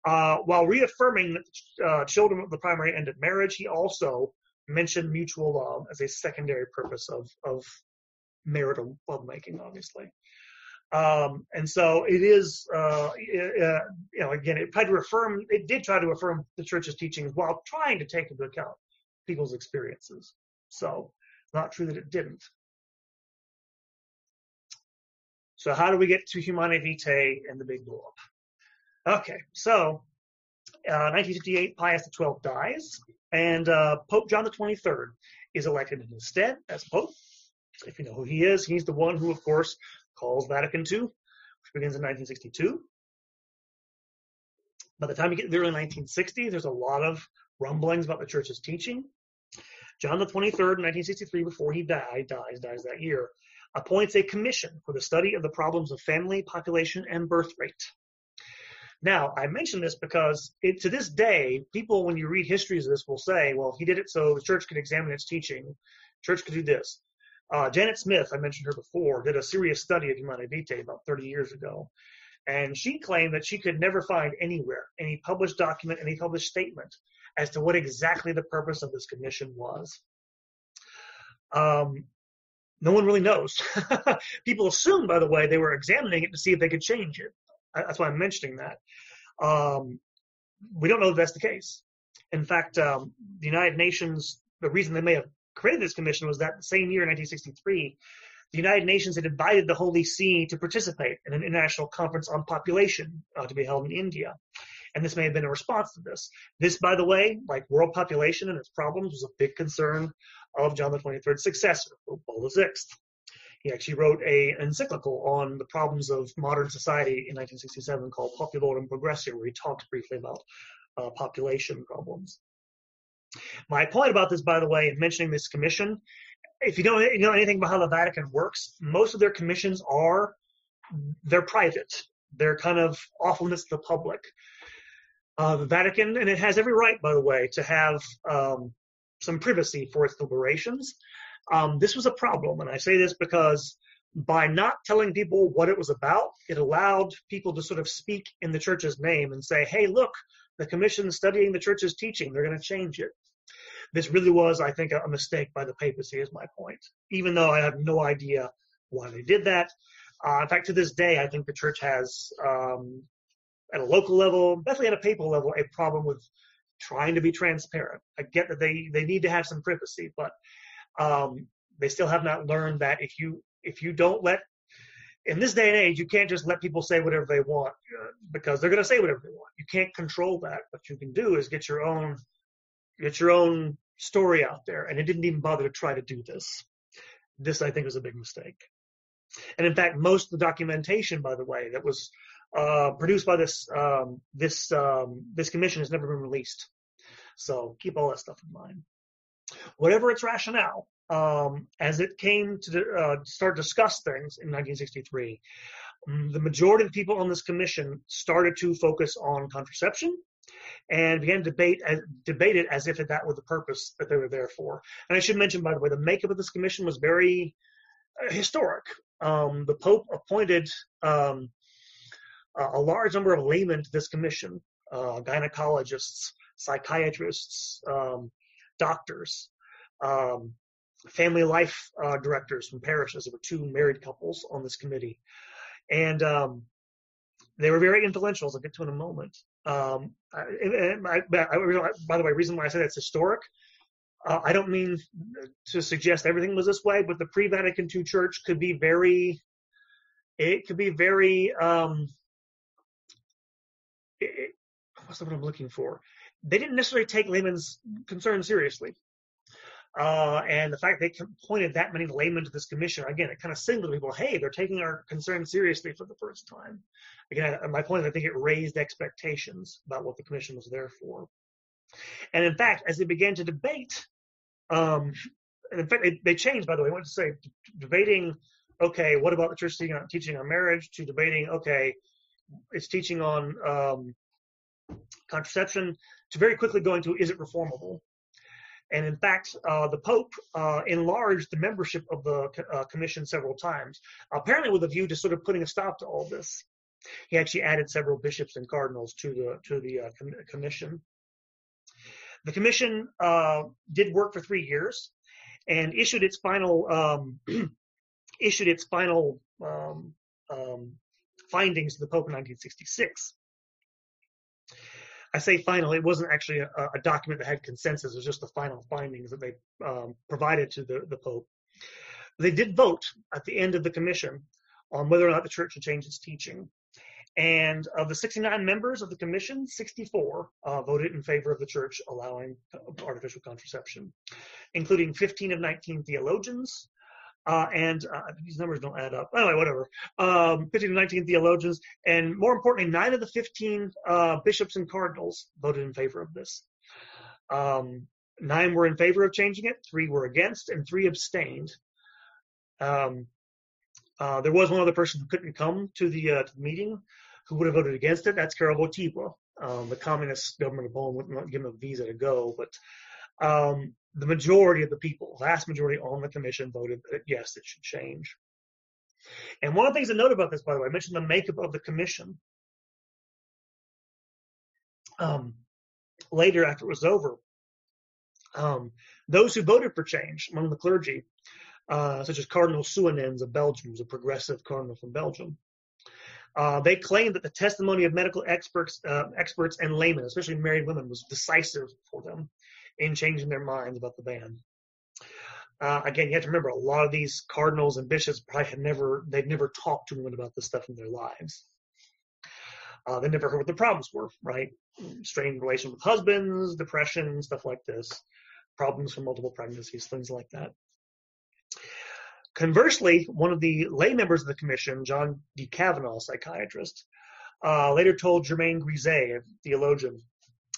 Uh, while reaffirming that uh, children of the primary end of marriage, he also mentioned mutual love as a secondary purpose of of marital lovemaking, obviously. Um, and so it is, uh, uh, you know, again, it tried to affirm, it did try to affirm the church's teachings while trying to take into account people's experiences. So not true that it didn't. So how do we get to Humanae Vitae and the big blow up? Okay, so uh, 1958, Pius XII dies, and uh, Pope John 23rd is elected in his stead as Pope. If you know who he is, he's the one who, of course, calls Vatican II, which begins in 1962. By the time you get to the early 1960s, there's a lot of rumblings about the church's teaching. John the 23rd, 1963, before he died, dies, dies that year, appoints a commission for the study of the problems of family, population, and birth rate. Now, I mention this because it, to this day, people, when you read histories of this, will say, well, he did it so the church could examine its teaching. Church could do this. Uh, Janet Smith, I mentioned her before, did a serious study of Humanae Vitae about 30 years ago. And she claimed that she could never find anywhere any published document, any published statement as to what exactly the purpose of this commission was. Um, no one really knows. People assume, by the way, they were examining it to see if they could change it. That's why I'm mentioning that. Um, we don't know if that's the case. In fact, um, the United Nations, the reason they may have created this commission was that same year, 1963, the United Nations had invited the Holy See to participate in an international conference on population uh, to be held in India. And this may have been a response to this. This, by the way, like world population and its problems, was a big concern of John the 23rd's successor, Pope Paul VI. He actually wrote a encyclical on the problems of modern society in 1967 called Populorum Progressio, where he talked briefly about uh, population problems. My point about this, by the way, in mentioning this commission, if you don't know anything about how the Vatican works, most of their commissions are they're private. They're kind of limits to the public. Uh, the Vatican, and it has every right, by the way, to have um, some privacy for its deliberations. Um, this was a problem, and I say this because by not telling people what it was about, it allowed people to sort of speak in the church's name and say, hey, look, the commission studying the church's teaching. They're going to change it. This really was, I think, a mistake by the papacy, is my point, even though I have no idea why they did that. Uh, in fact, to this day, I think the church has, um, at a local level, definitely at a papal level, a problem with trying to be transparent. I get that they, they need to have some privacy, but um, they still have not learned that if you if you don't let in this day and age, you can't just let people say whatever they want uh, because they're going to say whatever they want. You can't control that. What you can do is get your own get your own story out there. And it didn't even bother to try to do this. This, I think, was a big mistake. And in fact, most of the documentation, by the way, that was uh, produced by this um, this um, this commission has never been released. So keep all that stuff in mind. Whatever its rationale, um, as it came to uh, start discuss things in 1963, mm, the majority of people on this commission started to focus on contraception and began to debate as, debate it as if that were the purpose that they were there for. And I should mention, by the way, the makeup of this commission was very uh, historic. Um, the Pope appointed um, a large number of laymen to this commission, uh, gynecologists, psychiatrists, um, doctors, um, family life uh, directors from parishes. There were two married couples on this committee. And um, they were very influential, as I'll get to in a moment. Um, I, I, I, by the way, reason why I say that's historic, Uh, I don't mean to suggest everything was this way, but the pre-Vatican II Church could be very, it could be very, um, what's the word I'm looking for? They didn't necessarily take laymen's concerns seriously. Uh, and the fact they appointed that many laymen to this commission, again, it kind of signaled to people, hey, they're taking our concerns seriously for the first time. Again, my point is I think it raised expectations about what the commission was there for. And in fact, as they began to debate, um, in fact, they, they changed, by the way, I want to say debating, okay, what about the church teaching on, teaching on marriage to debating, okay, it's teaching on um, contraception to very quickly going to is it reformable? And in fact, uh, the Pope uh, enlarged the membership of the uh, commission several times, apparently with a view to sort of putting a stop to all this. He actually added several bishops and cardinals to the to the uh, com- commission. The commission uh, did work for three years and issued its final um, issued its final um, um, findings to the Pope in 1966. I say final, it wasn't actually a, a, document that had consensus, it was just the final findings that they um, provided to the, the Pope. They did vote at the end of the commission on whether or not the church should change its teaching. And of the 69 members of the commission, 64 uh, voted in favor of the church allowing artificial contraception, including 15 of 19 theologians, uh, and uh, these numbers don't add up. Anyway, whatever. Um, 15 to 19 theologians, and more importantly, nine of the 15 uh, bishops and cardinals voted in favor of this. Um, nine were in favor of changing it, three were against, and three abstained. Um, uh, there was one other person who couldn't come to the, uh, to the meeting who would have voted against it. That's Karol Wojtyła. Um, the communist government of Poland wouldn't give him a visa to go, but um, the majority of the people, vast majority on the commission voted that yes, it should change. And one of the things to note about this, by the way, I mentioned the makeup of the commission. Um, later, after it was over, um, those who voted for change among the clergy, uh, such as Cardinal Suenens of Belgium, who's a progressive cardinal from Belgium, uh, they claimed that the testimony of medical experts, uh, experts and laymen, especially married women, was decisive for them in changing their minds about the ban. Uh, again, you have to remember a lot of these cardinals and bishops probably had never they'd never talked to women about this stuff in their lives. Uh, they never heard what the problems were, right? Strained relations with husbands, depression, stuff like this, problems from multiple pregnancies, things like that. Conversely, one of the lay members of the commission, John D. Cavanagh, psychiatrist, uh, later told Germain Grisez, a theologian,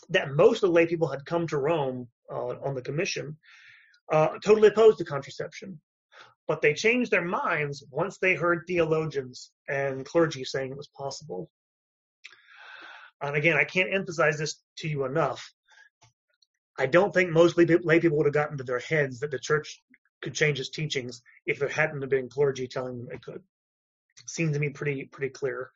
that most of the lay people had come to Rome uh, on the commission, uh, totally opposed to contraception. But they changed their minds once they heard theologians and clergy saying it was possible. And again, I can't emphasize this to you enough. I don't think most lay people would have gotten to their heads that the church could change its teachings if there hadn't been clergy telling them it could. Seems to me pretty pretty clear.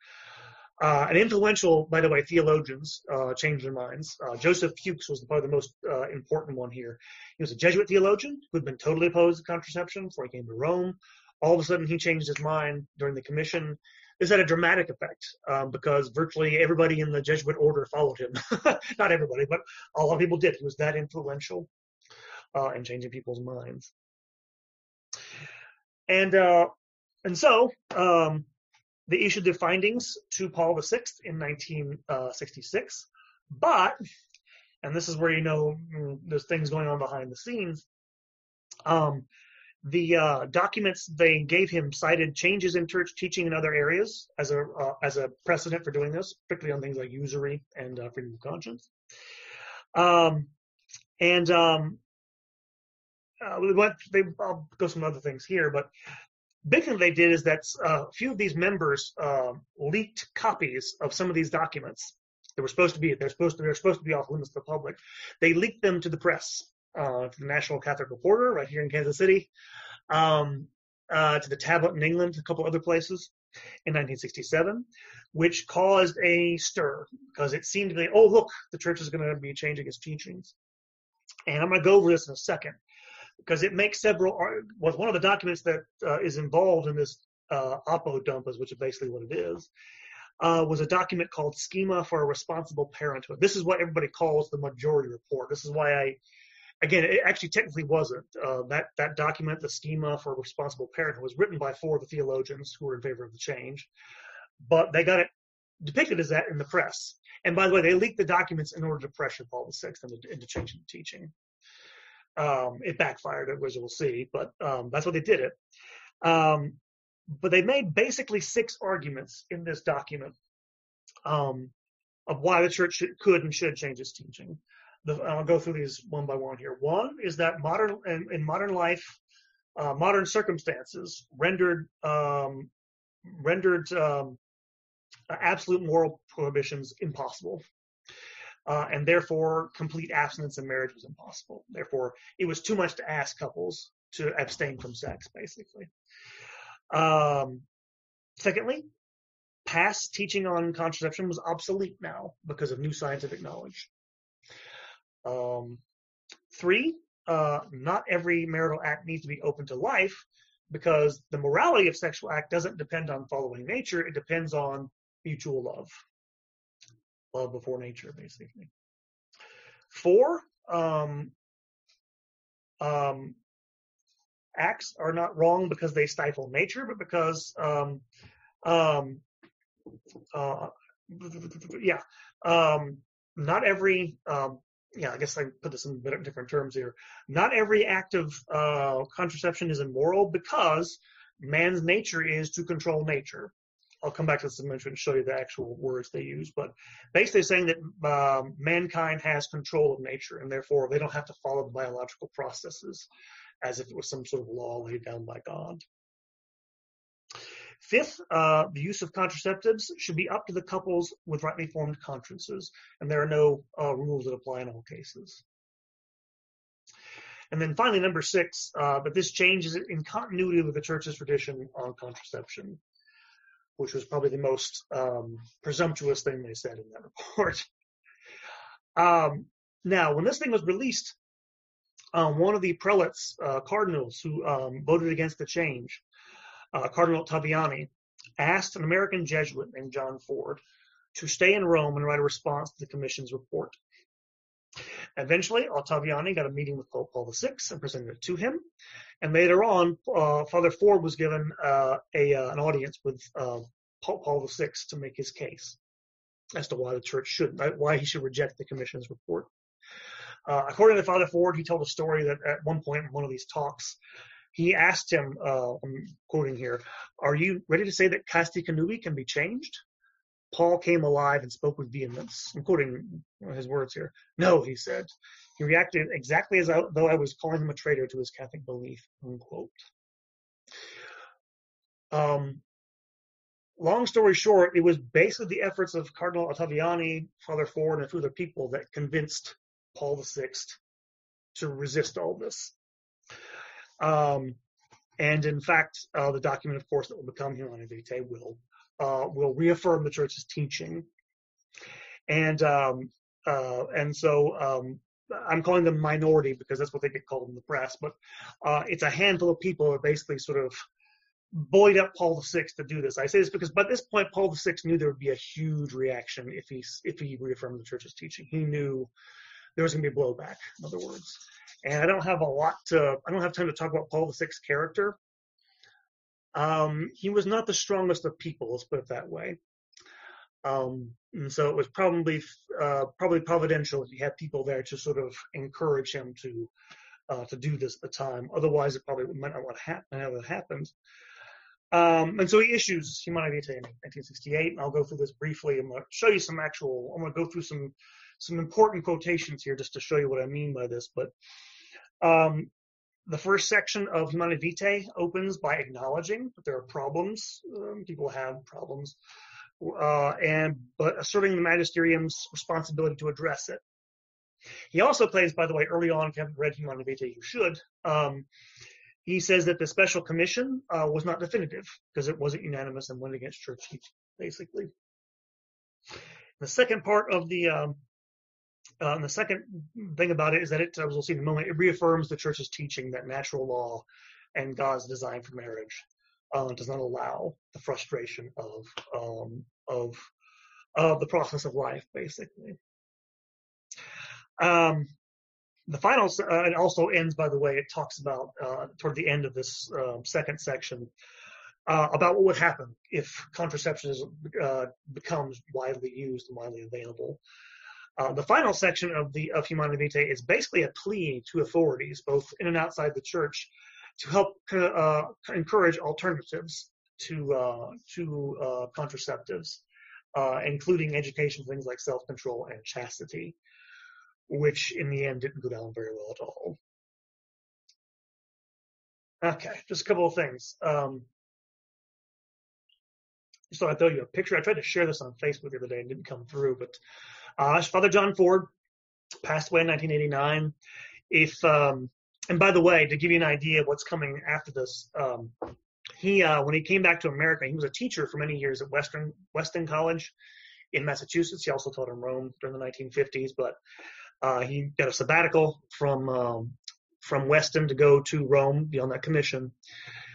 Uh, and influential, by the way, theologians uh, changed their minds. Uh, Joseph Fuchs was probably the most uh, important one here. He was a Jesuit theologian who had been totally opposed to contraception before he came to Rome. All of a sudden, he changed his mind during the commission. This had a dramatic effect um, because virtually everybody in the Jesuit order followed him. Not everybody, but a lot of people did. He was that influential uh, in changing people's minds. And uh, and so um, they issued their findings to Paul VI in 1966. But, and this is where you know mm, there's things going on behind the scenes, um, the uh, documents they gave him cited changes in church teaching in other areas as a uh, as a precedent for doing this, particularly on things like usury and uh, freedom of conscience. Um, and um, uh. They, I'll go some other things here, but big thing they did is that uh, a few of these members uh, leaked copies of some of these documents that were supposed to be they're supposed to they're supposed to be off limits to the public. They leaked them to the press, uh, to the National Catholic Reporter right here in Kansas City, um, uh, to the Tablet in England, a couple other places in 1967, which caused a stir because it seemed to be, oh look, the church is going to be changing its teachings. And I'm going to go over this in a second because it makes several was one of the documents that uh, is involved in this uh, Apodumpas, which is basically what it is, uh, was a document called Schema for a Responsible Parenthood. This is what everybody calls the majority report. This is why I again, it actually technically wasn't. Uh, that that document, the schema for a responsible parenthood, was written by four of the theologians who were in favor of the change, but they got it depicted as that in the press. And by the way, they leaked the documents in order to pressure Paul VI into, into changing the teaching. Um, it backfired, as we'll see, but um, that's what they did it. Um, but they made basically six arguments in this document um, of why the church should, could and should change its teaching. The, I'll go through these one by one here. One is that modern in, in modern life, uh, modern circumstances rendered um, rendered um, absolute moral prohibitions impossible. Uh, and therefore, complete abstinence in marriage was impossible. Therefore, it was too much to ask couples to abstain from sex, basically. Um, secondly, past teaching on contraception was obsolete now because of new scientific knowledge. Um, three, uh, not every marital act needs to be open to life because the morality of sexual act doesn't depend on following nature. It depends on mutual love. Love before nature, basically. Four, um, um, acts are not wrong because they stifle nature, but because, um, um, uh, yeah, um, not every, um, yeah, I guess I put this in different terms here. Not every act of uh, contraception is immoral because man's nature is to control nature. I'll come back to this and show you the actual words they use, but basically saying that um, mankind has control of nature and therefore they don't have to follow the biological processes as if it was some sort of law laid down by God. Fifth, uh, the use of contraceptives should be up to the couples with rightly formed consciences, and there are no uh, rules that apply in all cases. And then finally, number six, uh, but this change is in continuity with the church's tradition on contraception which was probably the most um, presumptuous thing they said in that report. Um, now, when this thing was released, um, one of the prelates, uh, cardinals who um, voted against the change, uh, Cardinal Ottaviani, asked an American Jesuit named John Ford to stay in Rome and write a response to the commission's report. Eventually, Ottaviani got a meeting with Pope Paul VI and presented it to him. And later on, uh, Father Ford was given uh, a, uh, an audience with uh, Pope Paul VI to make his case as to why the church should, why he should reject the commission's report. Uh, according to Father Ford, he told a story that at one point in one of these talks, he asked him, uh, I'm quoting here, "Are you ready to say that Casti Connubii can be changed?" Paul came alive and spoke with vehemence. I'm quoting his words here. No, he said. He reacted exactly as I, though I was calling him a traitor to his Catholic belief. Unquote. Um, long story short, it was basically the efforts of Cardinal Ottaviani, Father Ford, and a few other people that convinced Paul VI to resist all this. Um, and in fact, uh, the document, of course, that will become Humanae Vitae will uh, will reaffirm the church's teaching. And um, uh, and so um, I'm calling them minority because that's what they get called in the press. But uh, it's a handful of people that basically sort of buoyed up Paul VI to do this. I say this because by this point, Paul VI knew there would be a huge reaction if he if he reaffirmed the church's teaching. He knew there was going to be blowback. In other words, and I don't have a lot to. I don't have time to talk about Paul VI's character um, he was not the strongest of people, let's put it that way. Um, and so it was probably uh, probably providential if he had people there to sort of encourage him to uh, to do this at the time. Otherwise, it probably might not have happened. Um, and so he issues Humanae Vitae in 1968. And I'll go through this briefly. I'm going to show you some actual. I'm going to go through some some important quotations here just to show you what I mean by this. But um, the first section of Humanae Vitae opens by acknowledging that there are problems. Um, people have problems, uh, and but asserting the magisterium's responsibility to address it. He also claims, by the way, early on, if you haven't read Humanae Vitae, you should. Um, he says that the special commission uh, was not definitive because it wasn't unanimous and went against church teaching, basically. The second part of the um, uh, and the second thing about it is that it, as we'll see in a moment, it reaffirms the church's teaching that natural law and God's design for marriage uh, does not allow the frustration of um, of of the process of life, basically. Um, the final, uh, it also ends, by the way, it talks about, uh, toward the end of this uh, second section, uh, about what would happen if contraception is, uh, becomes widely used and widely available. Uh, the final section of the of Humanae Vitae is basically a plea to authorities, both in and outside the church, to help uh, uh, encourage alternatives to uh, to contraceptives, including education, things like self-control and chastity which in the end didn't go down very well at all. Okay, just a couple of things. Um, thought I'd throw you a picture. I tried to share this on Facebook the other day and didn't come through, but uh, Father John Ford passed away in 1989. If um, and by the way, to give you an idea of what's coming after this, um, he uh, when he came back to America, he was a teacher for many years at Western Weston College in Massachusetts. He also taught in Rome during the 1950s, but uh, he got a sabbatical from um, from Weston to go to Rome, be on that commission.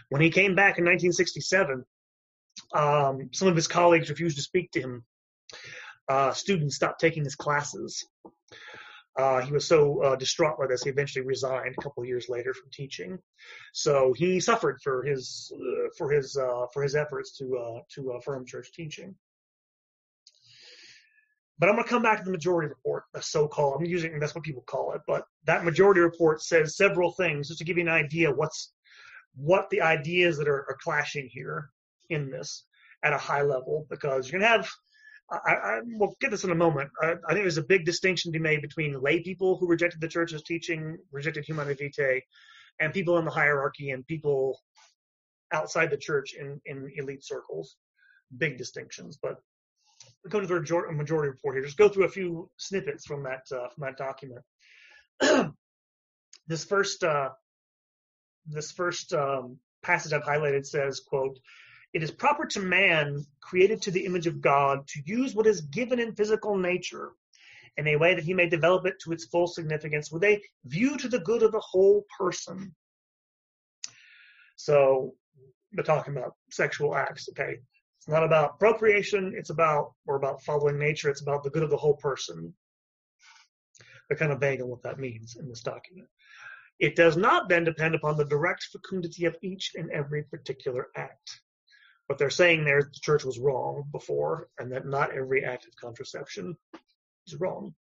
When he came back in 1967, um, some of his colleagues refused to speak to him. Uh, students stopped taking his classes. Uh, he was so uh, distraught by this, he eventually resigned a couple years later from teaching. So he suffered for his uh, for his uh, for his efforts to uh, to affirm church teaching. But I'm going to come back to the majority report, the so-called. I'm using that's what people call it, but that majority report says several things just to give you an idea what's what the ideas that are, are clashing here in this at a high level, because you're going to have. I, I, we'll get this in a moment. I, I, think there's a big distinction to be made between lay people who rejected the church's teaching, rejected Humanae Vitae, and people in the hierarchy and people outside the church in, in elite circles. Big distinctions, but go to the majority report here. Just go through a few snippets from that uh, from that document. this first uh, this first um, passage I've highlighted says, "quote It is proper to man, created to the image of God, to use what is given in physical nature." In a way that he may develop it to its full significance with a view to the good of the whole person. So, we're talking about sexual acts, okay? It's not about procreation. It's about, or about following nature. It's about the good of the whole person. They're kind of vague on what that means in this document. It does not then depend upon the direct fecundity of each and every particular act. What they're saying there is the church was wrong before, and that not every act of contraception is wrong.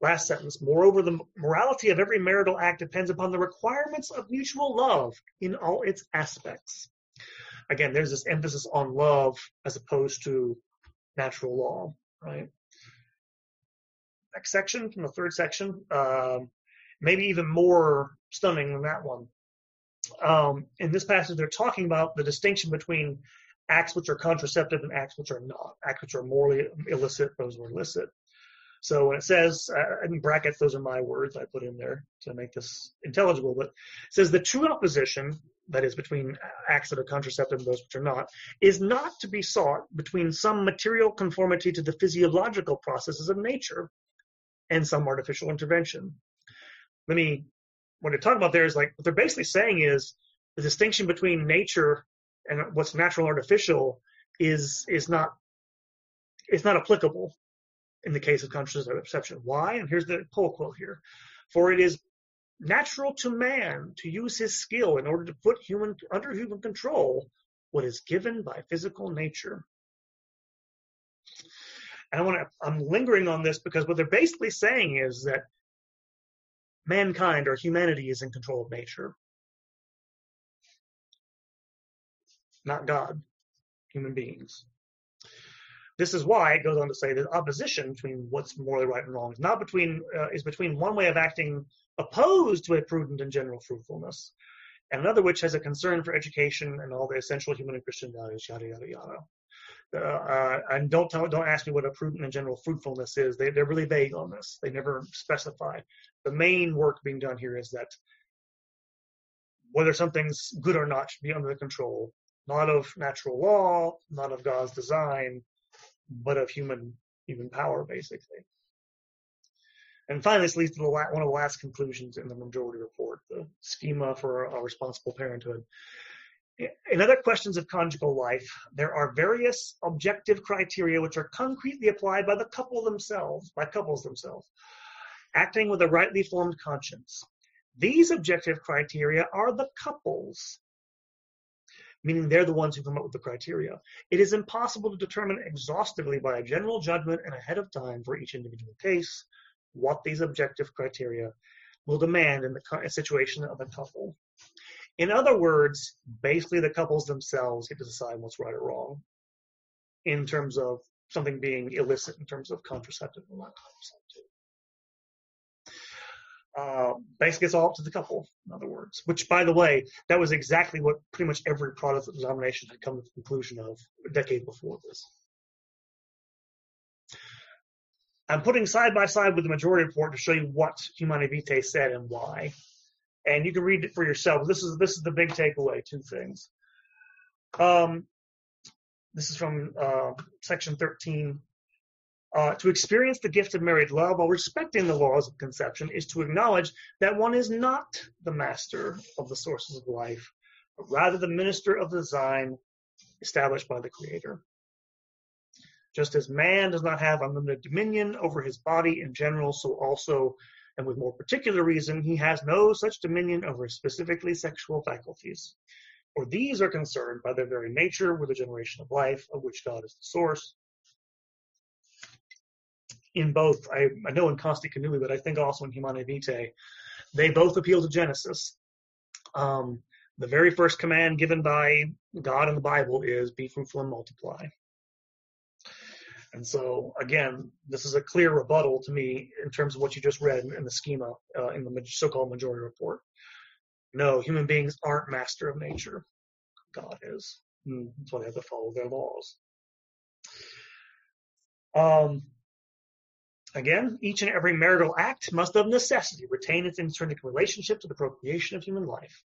Last sentence. Moreover, the morality of every marital act depends upon the requirements of mutual love in all its aspects again, there's this emphasis on love as opposed to natural law, right? Next section from the third section, um, maybe even more stunning than that one. Um, in this passage, they're talking about the distinction between acts which are contraceptive and acts which are not. Acts which are morally illicit, those are illicit. So when it says, uh, in brackets, those are my words I put in there to make this intelligible, but it says the true opposition that is between acts that are contraceptive and those which are not, is not to be sought between some material conformity to the physiological processes of nature and some artificial intervention. Let me, what they're talking about there is like, what they're basically saying is the distinction between nature and what's natural artificial is, is not, it's not applicable in the case of consciousness of perception. Why? And here's the pull quote here. For it is natural to man to use his skill in order to put human under human control what is given by physical nature. And I want to, I'm lingering on this because what they're basically saying is that mankind or humanity is in control of nature, not God, human beings. This is why it goes on to say that opposition between what's morally right and wrong is not between uh, is between one way of acting opposed to a prudent and general fruitfulness, and another which has a concern for education and all the essential human and Christian values, yada yada yada. Uh, uh, and don't tell, don't ask me what a prudent and general fruitfulness is. They, they're really vague on this. They never specify. The main work being done here is that whether something's good or not should be under the control, not of natural law, not of God's design, but of human human power, basically. And finally, this leads to the one of the last conclusions in the majority report, the schema for a responsible parenthood. In other questions of conjugal life, there are various objective criteria which are concretely applied by the couple themselves, by couples themselves. acting with a rightly formed conscience. These objective criteria are the couples, meaning they're the ones who come up with the criteria. It is impossible to determine exhaustively by a general judgment and ahead of time for each individual case what these objective criteria will demand in the situation of a couple. In other words, basically the couples themselves get to decide what's right or wrong in terms of something being illicit, in terms of contraceptive or not contraceptive. Uh, basically, it's all up to the couple, in other words. Which, by the way, that was exactly what pretty much every Protestant denomination had come to the conclusion of a decade before this. I'm putting side by side with the majority report to show you what Humanae Vitae said and why. And you can read it for yourself. This is this is the big takeaway. Two things. Um, this is from uh, section 13. Uh, to experience the gift of married love while respecting the laws of conception is to acknowledge that one is not the master of the sources of life, but rather the minister of design established by the Creator. Just as man does not have unlimited dominion over his body in general, so also, and with more particular reason, he has no such dominion over specifically sexual faculties. For these are concerned by their very nature with the generation of life, of which God is the source. In both, I, I know in Casti Connubii, but I think also in Humanae Vitae, they both appeal to Genesis. Um, the very first command given by God in the Bible is be fruitful and multiply. And so, again, this is a clear rebuttal to me in terms of what you just read in the schema uh, in the so-called majority report. No, human beings aren't master of nature. God is. Hmm, that's why they have to follow their laws. Um, again, each and every marital act must of necessity retain its intrinsic relationship to the procreation of human life.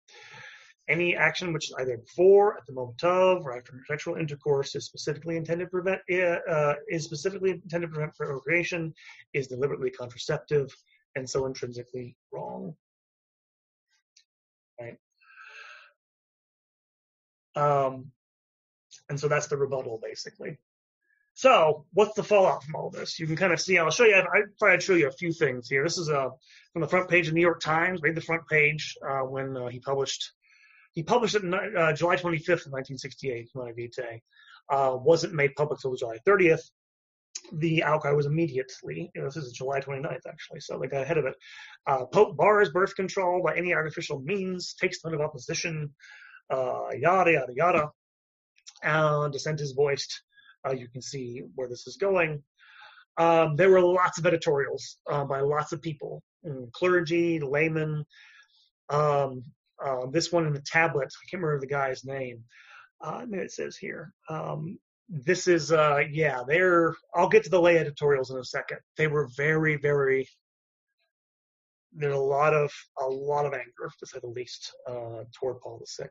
Any action which is either before, at the moment of, or after sexual intercourse is specifically intended to prevent uh, is specifically intended to prevent procreation, is deliberately contraceptive, and so intrinsically wrong. Right. Um, and so that's the rebuttal, basically. So, what's the fallout from all this? You can kind of see. I'll show you. I thought I'd show you a few things here. This is uh, from the front page of New York Times. Made the front page uh, when uh, he published he published it uh, July 25th, 1968, Humanae Vitae. Uh, wasn't made public until July 30th. The outcry was immediately, you know, this is July 29th, actually, so they got ahead of it. Uh, Pope bars birth control by any artificial means, takes none of opposition, uh, yada, yada, yada. And dissent is voiced. Uh, you can see where this is going. Um, there were lots of editorials uh, by lots of people, clergy, laymen, um, uh, this one in the tablet, I can't remember the guy's name. Uh, it says here. Um, this is, uh, yeah, they're, I'll get to the lay editorials in a second. They were very, very, there's a lot of, a lot of anger, to say the least, uh, toward Paul VI.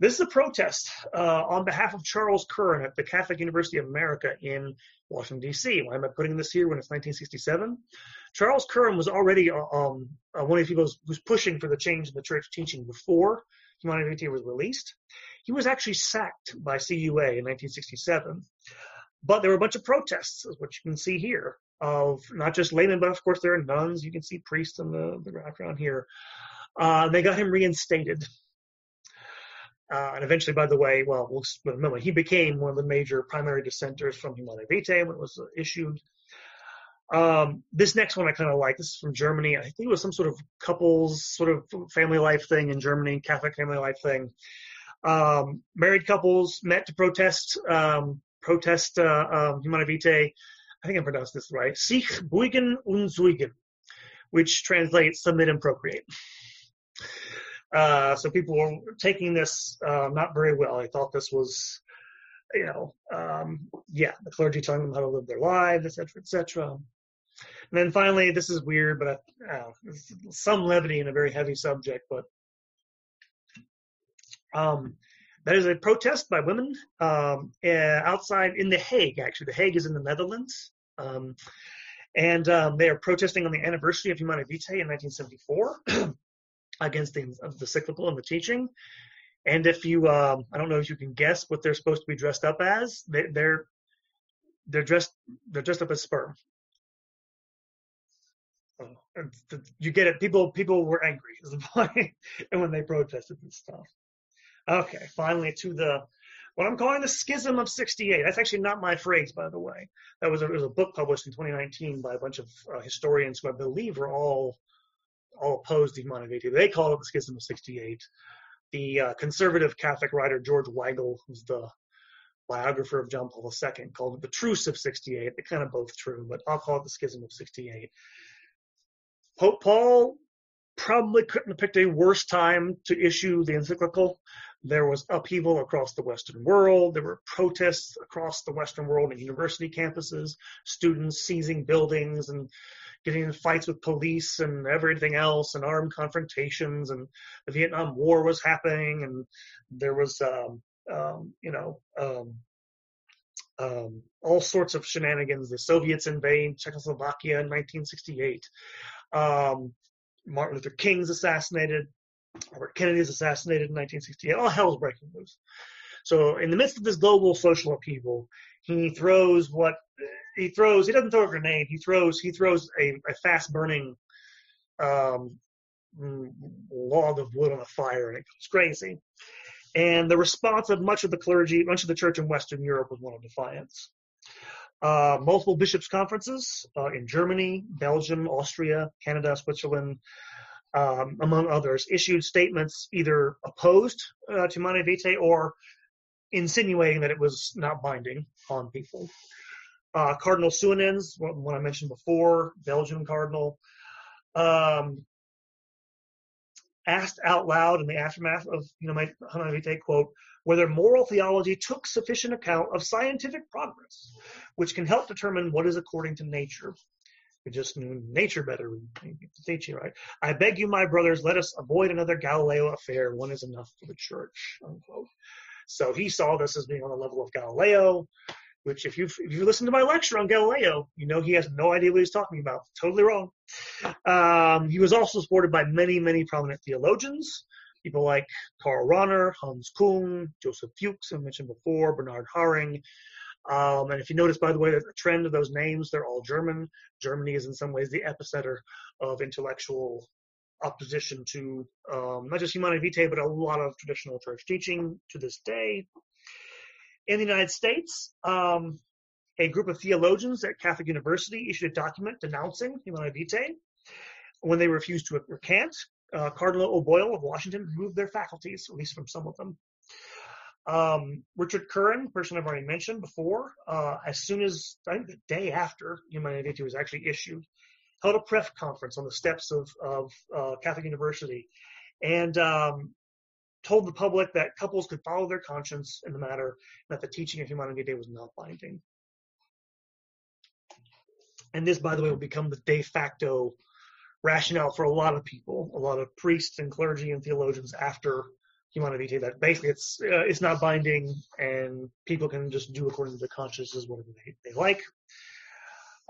This is a protest uh, on behalf of Charles Curran at the Catholic University of America in Washington, D.C. Why am I putting this here when it's 1967? Charles Curran was already uh, um, uh, one of the people who was pushing for the change in the church teaching before Humanae Vitae was released. He was actually sacked by CUA in 1967. But there were a bunch of protests, as what you can see here, of not just laymen, but of course there are nuns. You can see priests in the, the background here. Uh, they got him reinstated. Uh, and eventually, by the way, well, we'll split a moment. He became one of the major primary dissenters from Humanae Vitae when it was issued. Um, this next one I kind of like. This is from Germany. I think it was some sort of couples, sort of family life thing in Germany, Catholic family life thing. Um, married couples met to protest, um, protest uh, um, Humanae Vitae. I think I pronounced this right. Sich beugen und zeugen, which translates submit and procreate. Uh, so people were taking this uh, not very well. I thought this was you know, um, yeah, the clergy telling them how to live their lives, etc., etc. And then finally, this is weird, but uh, some levity in a very heavy subject. But um, that is a protest by women um, uh, outside in The Hague. Actually, The Hague is in the Netherlands, um, and um, they are protesting on the anniversary of Humanae Vitae in 1974 against the, the cyclical and the teaching. And if you, um, I don't know if you can guess what they're supposed to be dressed up as. They, they're they're dressed they're dressed up as sperm. You get it. People people were angry is the point, and when they protested and stuff. Okay, finally to the what I'm calling the schism of 68. That's actually not my phrase, by the way. That was a, was a book published in 2019 by a bunch of uh, historians who I believe are all all opposed to Vitae. They call it the schism of 68. The uh, conservative Catholic writer George Weigel, who's the biographer of John Paul II, called it the truce of 68. They're kind of both true, but I'll call it the schism of 68. Pope Paul probably couldn't have picked a worse time to issue the encyclical. There was upheaval across the Western world. There were protests across the Western world and university campuses, students seizing buildings and getting in fights with police and everything else, and armed confrontations. And the Vietnam War was happening, and there was, um, um, you know, um, um all sorts of shenanigans. The Soviets invade Czechoslovakia in 1968. Um, Martin Luther King's assassinated. Robert Kennedy is assassinated in 1968. All hell's breaking loose. So in the midst of this global social upheaval, he throws what he throws. He doesn't throw a grenade. He throws he throws a, a fast burning um, log of wood on a fire, and it goes crazy. And the response of much of the clergy, much of the church in Western Europe was one of defiance. Uh, multiple bishops' conferences uh, in Germany, Belgium, Austria, Canada, Switzerland, um, among others, issued statements either opposed uh, to Humanae Vitae or insinuating that it was not binding on people. Uh, Cardinal Suenens, one I mentioned before, Belgian cardinal, um, asked out loud in the aftermath of you know, my Vitae, quote, whether moral theology took sufficient account of scientific progress, which can help determine what is according to nature we just knew nature better. Nietzsche, right? I beg you, my brothers, let us avoid another Galileo affair. One is enough for the church. Unquote. So he saw this as being on the level of Galileo, which if you if you listen to my lecture on Galileo, you know he has no idea what he's talking about. Totally wrong. Um, he was also supported by many, many prominent theologians, people like Karl Rahner, Hans Kung, Joseph Fuchs, I mentioned before, Bernard Häring, um, and if you notice, by the way, the trend of those names, they're all German. Germany is in some ways the epicenter of intellectual opposition to um, not just Humanae Vitae, but a lot of traditional church teaching to this day. In the United States, um, a group of theologians at Catholic University issued a document denouncing Humanae Vitae. When they refused to recant, uh, Cardinal O'Boyle of Washington removed their faculties, at least from some of them. Um, Richard Curran, person I've already mentioned before, uh, as soon as I think the day after Humanae Vitae was actually issued, held a press conference on the steps of, of uh, Catholic University and um, told the public that couples could follow their conscience in the matter, that the teaching of Humanae Vitae was not binding. And this, by the way, will become the de facto rationale for a lot of people, a lot of priests and clergy and theologians after Humanae Vitae that basically it's uh, it's not binding and people can just do according to their consciences whatever they, they like.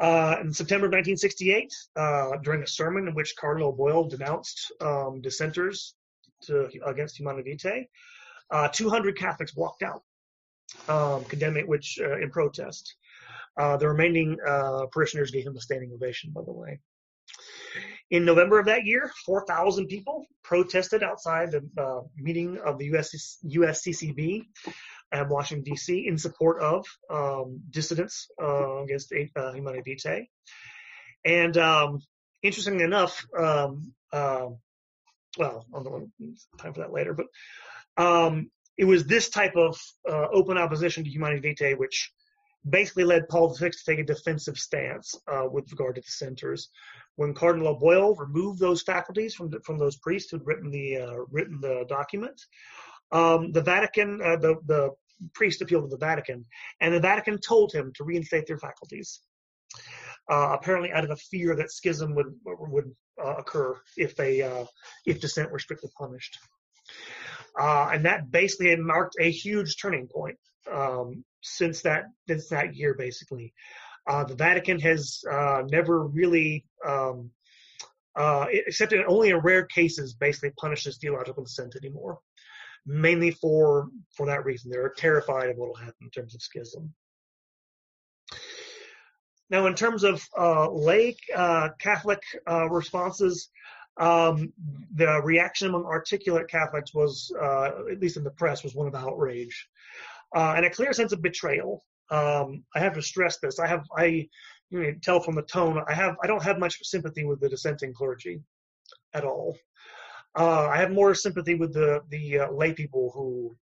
Uh, in September of 1968, uh, during a sermon in which Cardinal Boyle denounced um, dissenters to, against Humanae Vitae, uh, 200 Catholics walked out, um, condemning which uh, in protest. Uh, the remaining parishioners gave him a standing ovation, by the way. In November of that year, 4,000 people protested outside the uh, meeting of the US, USCCB at Washington, D.C. in support of um, dissidents uh, against uh, Vitae. And um, interestingly enough, um, uh, well, I don't time for that later, but um, it was this type of uh, open opposition to Humanae Vitae which basically led Paul VI to take a defensive stance uh, with regard to dissenters. When Cardinal O'Boyle removed those faculties from the, from those priests who'd written the uh, written the document, um, the Vatican, uh, the the priest appealed to the Vatican, and the Vatican told him to reinstate their faculties. Uh, apparently, out of a fear that schism would would uh, occur if they uh, if dissent were strictly punished. and that basically marked a huge turning point um, since that since that year, basically. Uh, the Vatican has uh, never really, um, uh, except in only in rare cases, basically punishes theological dissent anymore. Mainly for for that reason, they're terrified of what will happen in terms of schism. Now, in terms of uh, lay uh, Catholic uh, responses, um, the reaction among articulate Catholics was, uh, at least in the press, was one of outrage uh, and a clear sense of betrayal. Um, I have to stress this. I have, I you can tell from the tone, I have, I don't have much sympathy with the dissenting clergy at all. Uh, I have more sympathy with the the lay people who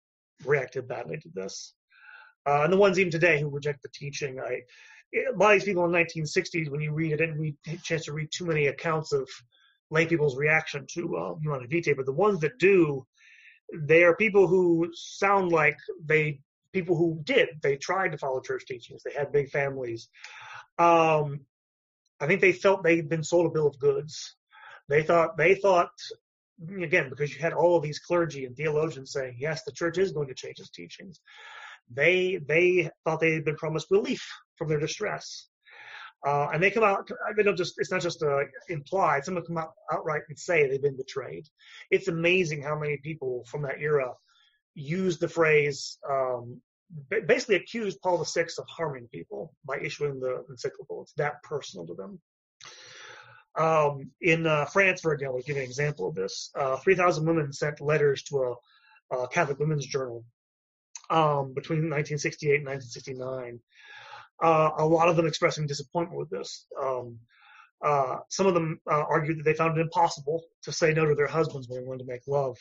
reacted badly to this. And the ones even today who reject the teaching. I, a lot of these people in the 1960s, when you read it, we had a chance to read too many accounts of lay people's reaction to uh, Humanae Vitae, but the ones that do, they are people who sound like they people who did. They tried to follow church teachings. They had big families. Um, I think they felt they'd been sold a bill of goods. They thought they thought again because you had all of these clergy and theologians saying yes, the church is going to change its teachings they they thought they had been promised relief from their distress. Uh, and they come out, they don't just, it's not just uh, implied, some of them come out outright and say they've been betrayed. It's amazing how many people from that era use the phrase, um, basically accused Paul VI of harming people by issuing the encyclical. It's that personal to them. Um, in uh, France, for example, I'll give you an example of this. Uh, 3,000 women sent letters to a, a Catholic women's journal um, between 1968 and 1969. Uh, a lot of them expressing disappointment with this. Um, uh, some of them uh, argued that they found it impossible to say no to their husbands when they wanted to make love,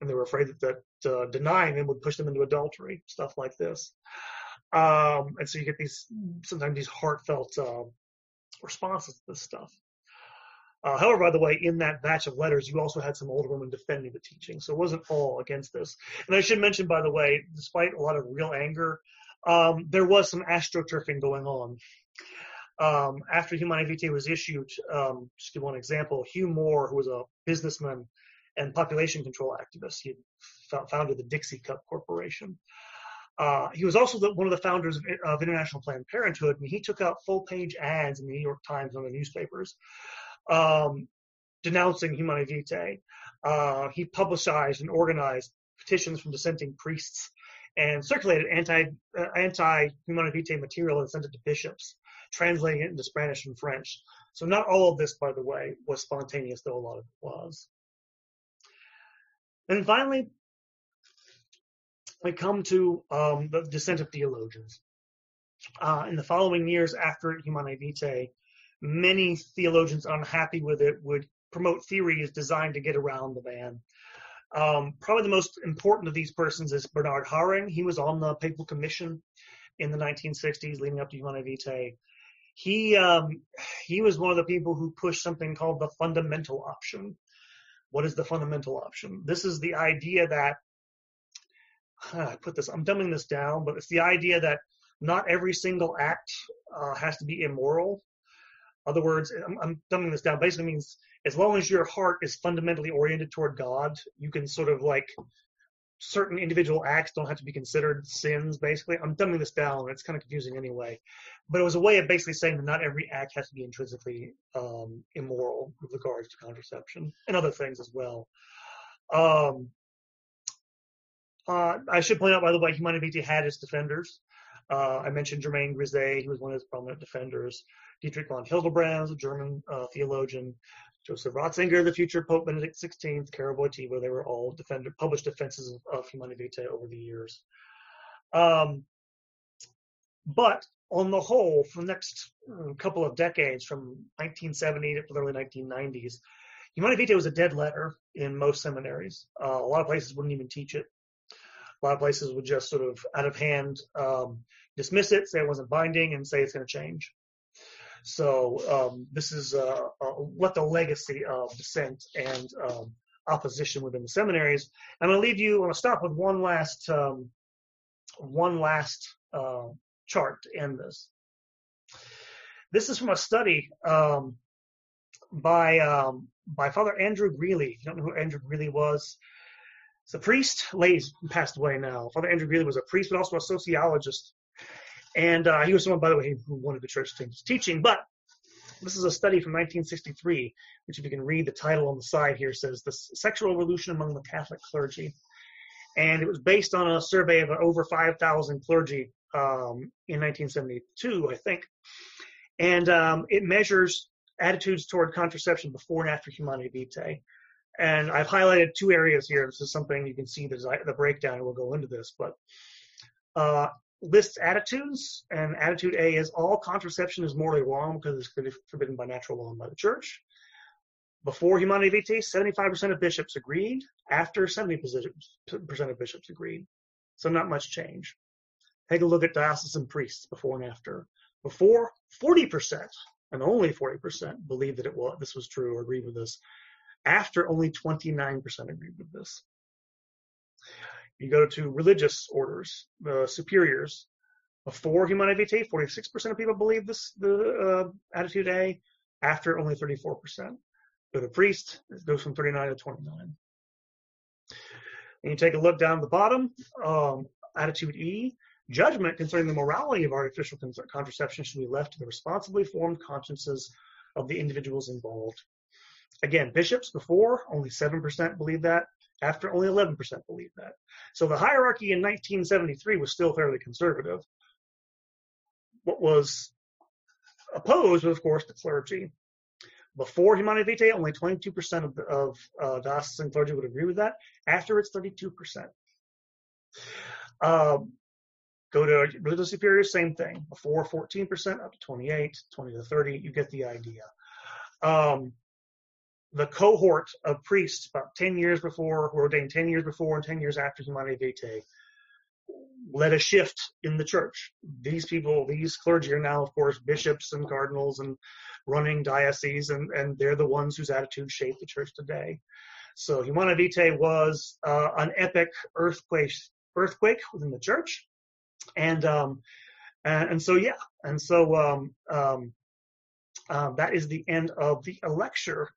and they were afraid that, that uh, denying them would push them into adultery, stuff like this. Um, and so you get these sometimes these heartfelt uh, responses to this stuff. Uh, however, by the way, in that batch of letters, you also had some older women defending the teaching, so it wasn't all against this. And I should mention, by the way, despite a lot of real anger, um, there was some astroturfing going on. Um, after Humanae Vitae was issued, um, just give one example, Hugh Moore, who was a businessman and population control activist, he founded the Dixie Cup Corporation. Uh, he was also the, one of the founders of, of, International Planned Parenthood, and he took out full page ads in the New York Times on the newspapers um, denouncing Humanae Vitae. Uh, he publicized and organized petitions from dissenting priests and circulated anti uh, anti Vitae material and sent it to bishops, translating it into Spanish and French. So not all of this, by the way, was spontaneous, though a lot of it was. And finally, we come to um, the descent of theologians. Uh, in the following years after Humanae Vitae, many theologians unhappy with it would promote theories designed to get around the ban. Um, probably the most important of these persons is Bernard Häring. He was on the Papal Commission in the 1960s, leading up to Humanae Vitae. He um, he was one of the people who pushed something called the fundamental option. What is the fundamental option? This is the idea that I put this. I'm dumbing this down, but it's the idea that not every single act uh, has to be immoral other words, I'm, I'm dumbing this down. Basically means as long as your heart is fundamentally oriented toward God, you can sort of like certain individual acts don't have to be considered sins. Basically, I'm dumbing this down. It's kind of confusing anyway. But it was a way of basically saying that not every act has to be intrinsically um, immoral with regards to contraception and other things as well. Um, uh, I should point out, by the way, Humanae Vitae had its defenders. Uh, I mentioned Germain Grisez, he was one of his prominent defenders. Dietrich von Hildebrand, a German uh, theologian. Joseph Ratzinger, the future Pope Benedict XVI, Karol Wojtyła, they were all published defenses of, of Humanae Vitae over the years. Um, but on the whole, for the next uh, couple of decades, from 1970 to the early 1990s, Humanae Vitae was a dead letter in most seminaries. Uh, a lot of places wouldn't even teach it. A lot of places would just sort of out of hand um, dismiss it, say it wasn't binding, and say it's going to change. So um, this is uh, uh, what the legacy of dissent and um, opposition within the seminaries. I'm going to leave you. I'm going to stop with one last um, one last uh, chart to end this. This is from a study um, by um, by Father Andrew Greeley. You don't know who Andrew Greeley was, He's a priest, late passed away now. Father Andrew Greeley was a priest, but also a sociologist. And uh, he was someone, by the way, who wanted the church to teaching. But this is a study from 1963, which, if you can read the title on the side here, says The Sexual Revolution Among the Catholic Clergy. And it was based on a survey of over 5,000 clergy um, in 1972, I think. and um, it measures attitudes toward contraception before and after Humanae Vitae. And I've highlighted two areas here. This is something you can see the, the breakdown, and we'll go into this. But uh, lists attitudes, and attitude A is all contraception is morally wrong because it's forbidden by natural law and by the church. Before Humanae Vitae, 75% of bishops agreed. After, 70% of bishops agreed. So not much change. Take a look at diocesan priests before and after. Before, 40%, and only 40% believed that it was this was true or agreed with this. After, only 29% agreed with this. You go to religious orders, the superiors. Before Humanae Vitae, 46% of people believe this the uh, attitude A. After, only 34%. Go to priest, it goes from 39 to 29. And you take a look down at the bottom, um, attitude E, Judgment concerning the morality of artificial contraception should be left to the responsibly formed consciences of the individuals involved. Again, bishops before, only 7% believe that. After, only 11% believe that. So the hierarchy in 1973 was still fairly conservative. What was opposed was, of course, the clergy. Before Humanae Vitae, only 22% of, of uh, diocesan clergy would agree with that. After, it's 32%. Um, Go to religious superiors, same thing. Before 14%, up to 28, 20 to 30, you get the idea. Um, the cohort of priests about 10 years before, who ordained 10 years before and 10 years after Humanae Vitae, led a shift in the church. These people, these clergy are now, of course, bishops and cardinals and running dioceses, and, and they're the ones whose attitudes shape the church today. So Humanae Vitae was uh, an epic earthquake, earthquake within the church and um, and, and so yeah, and so um, um, uh, that is the end of the lecture.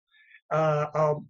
Uh, I'll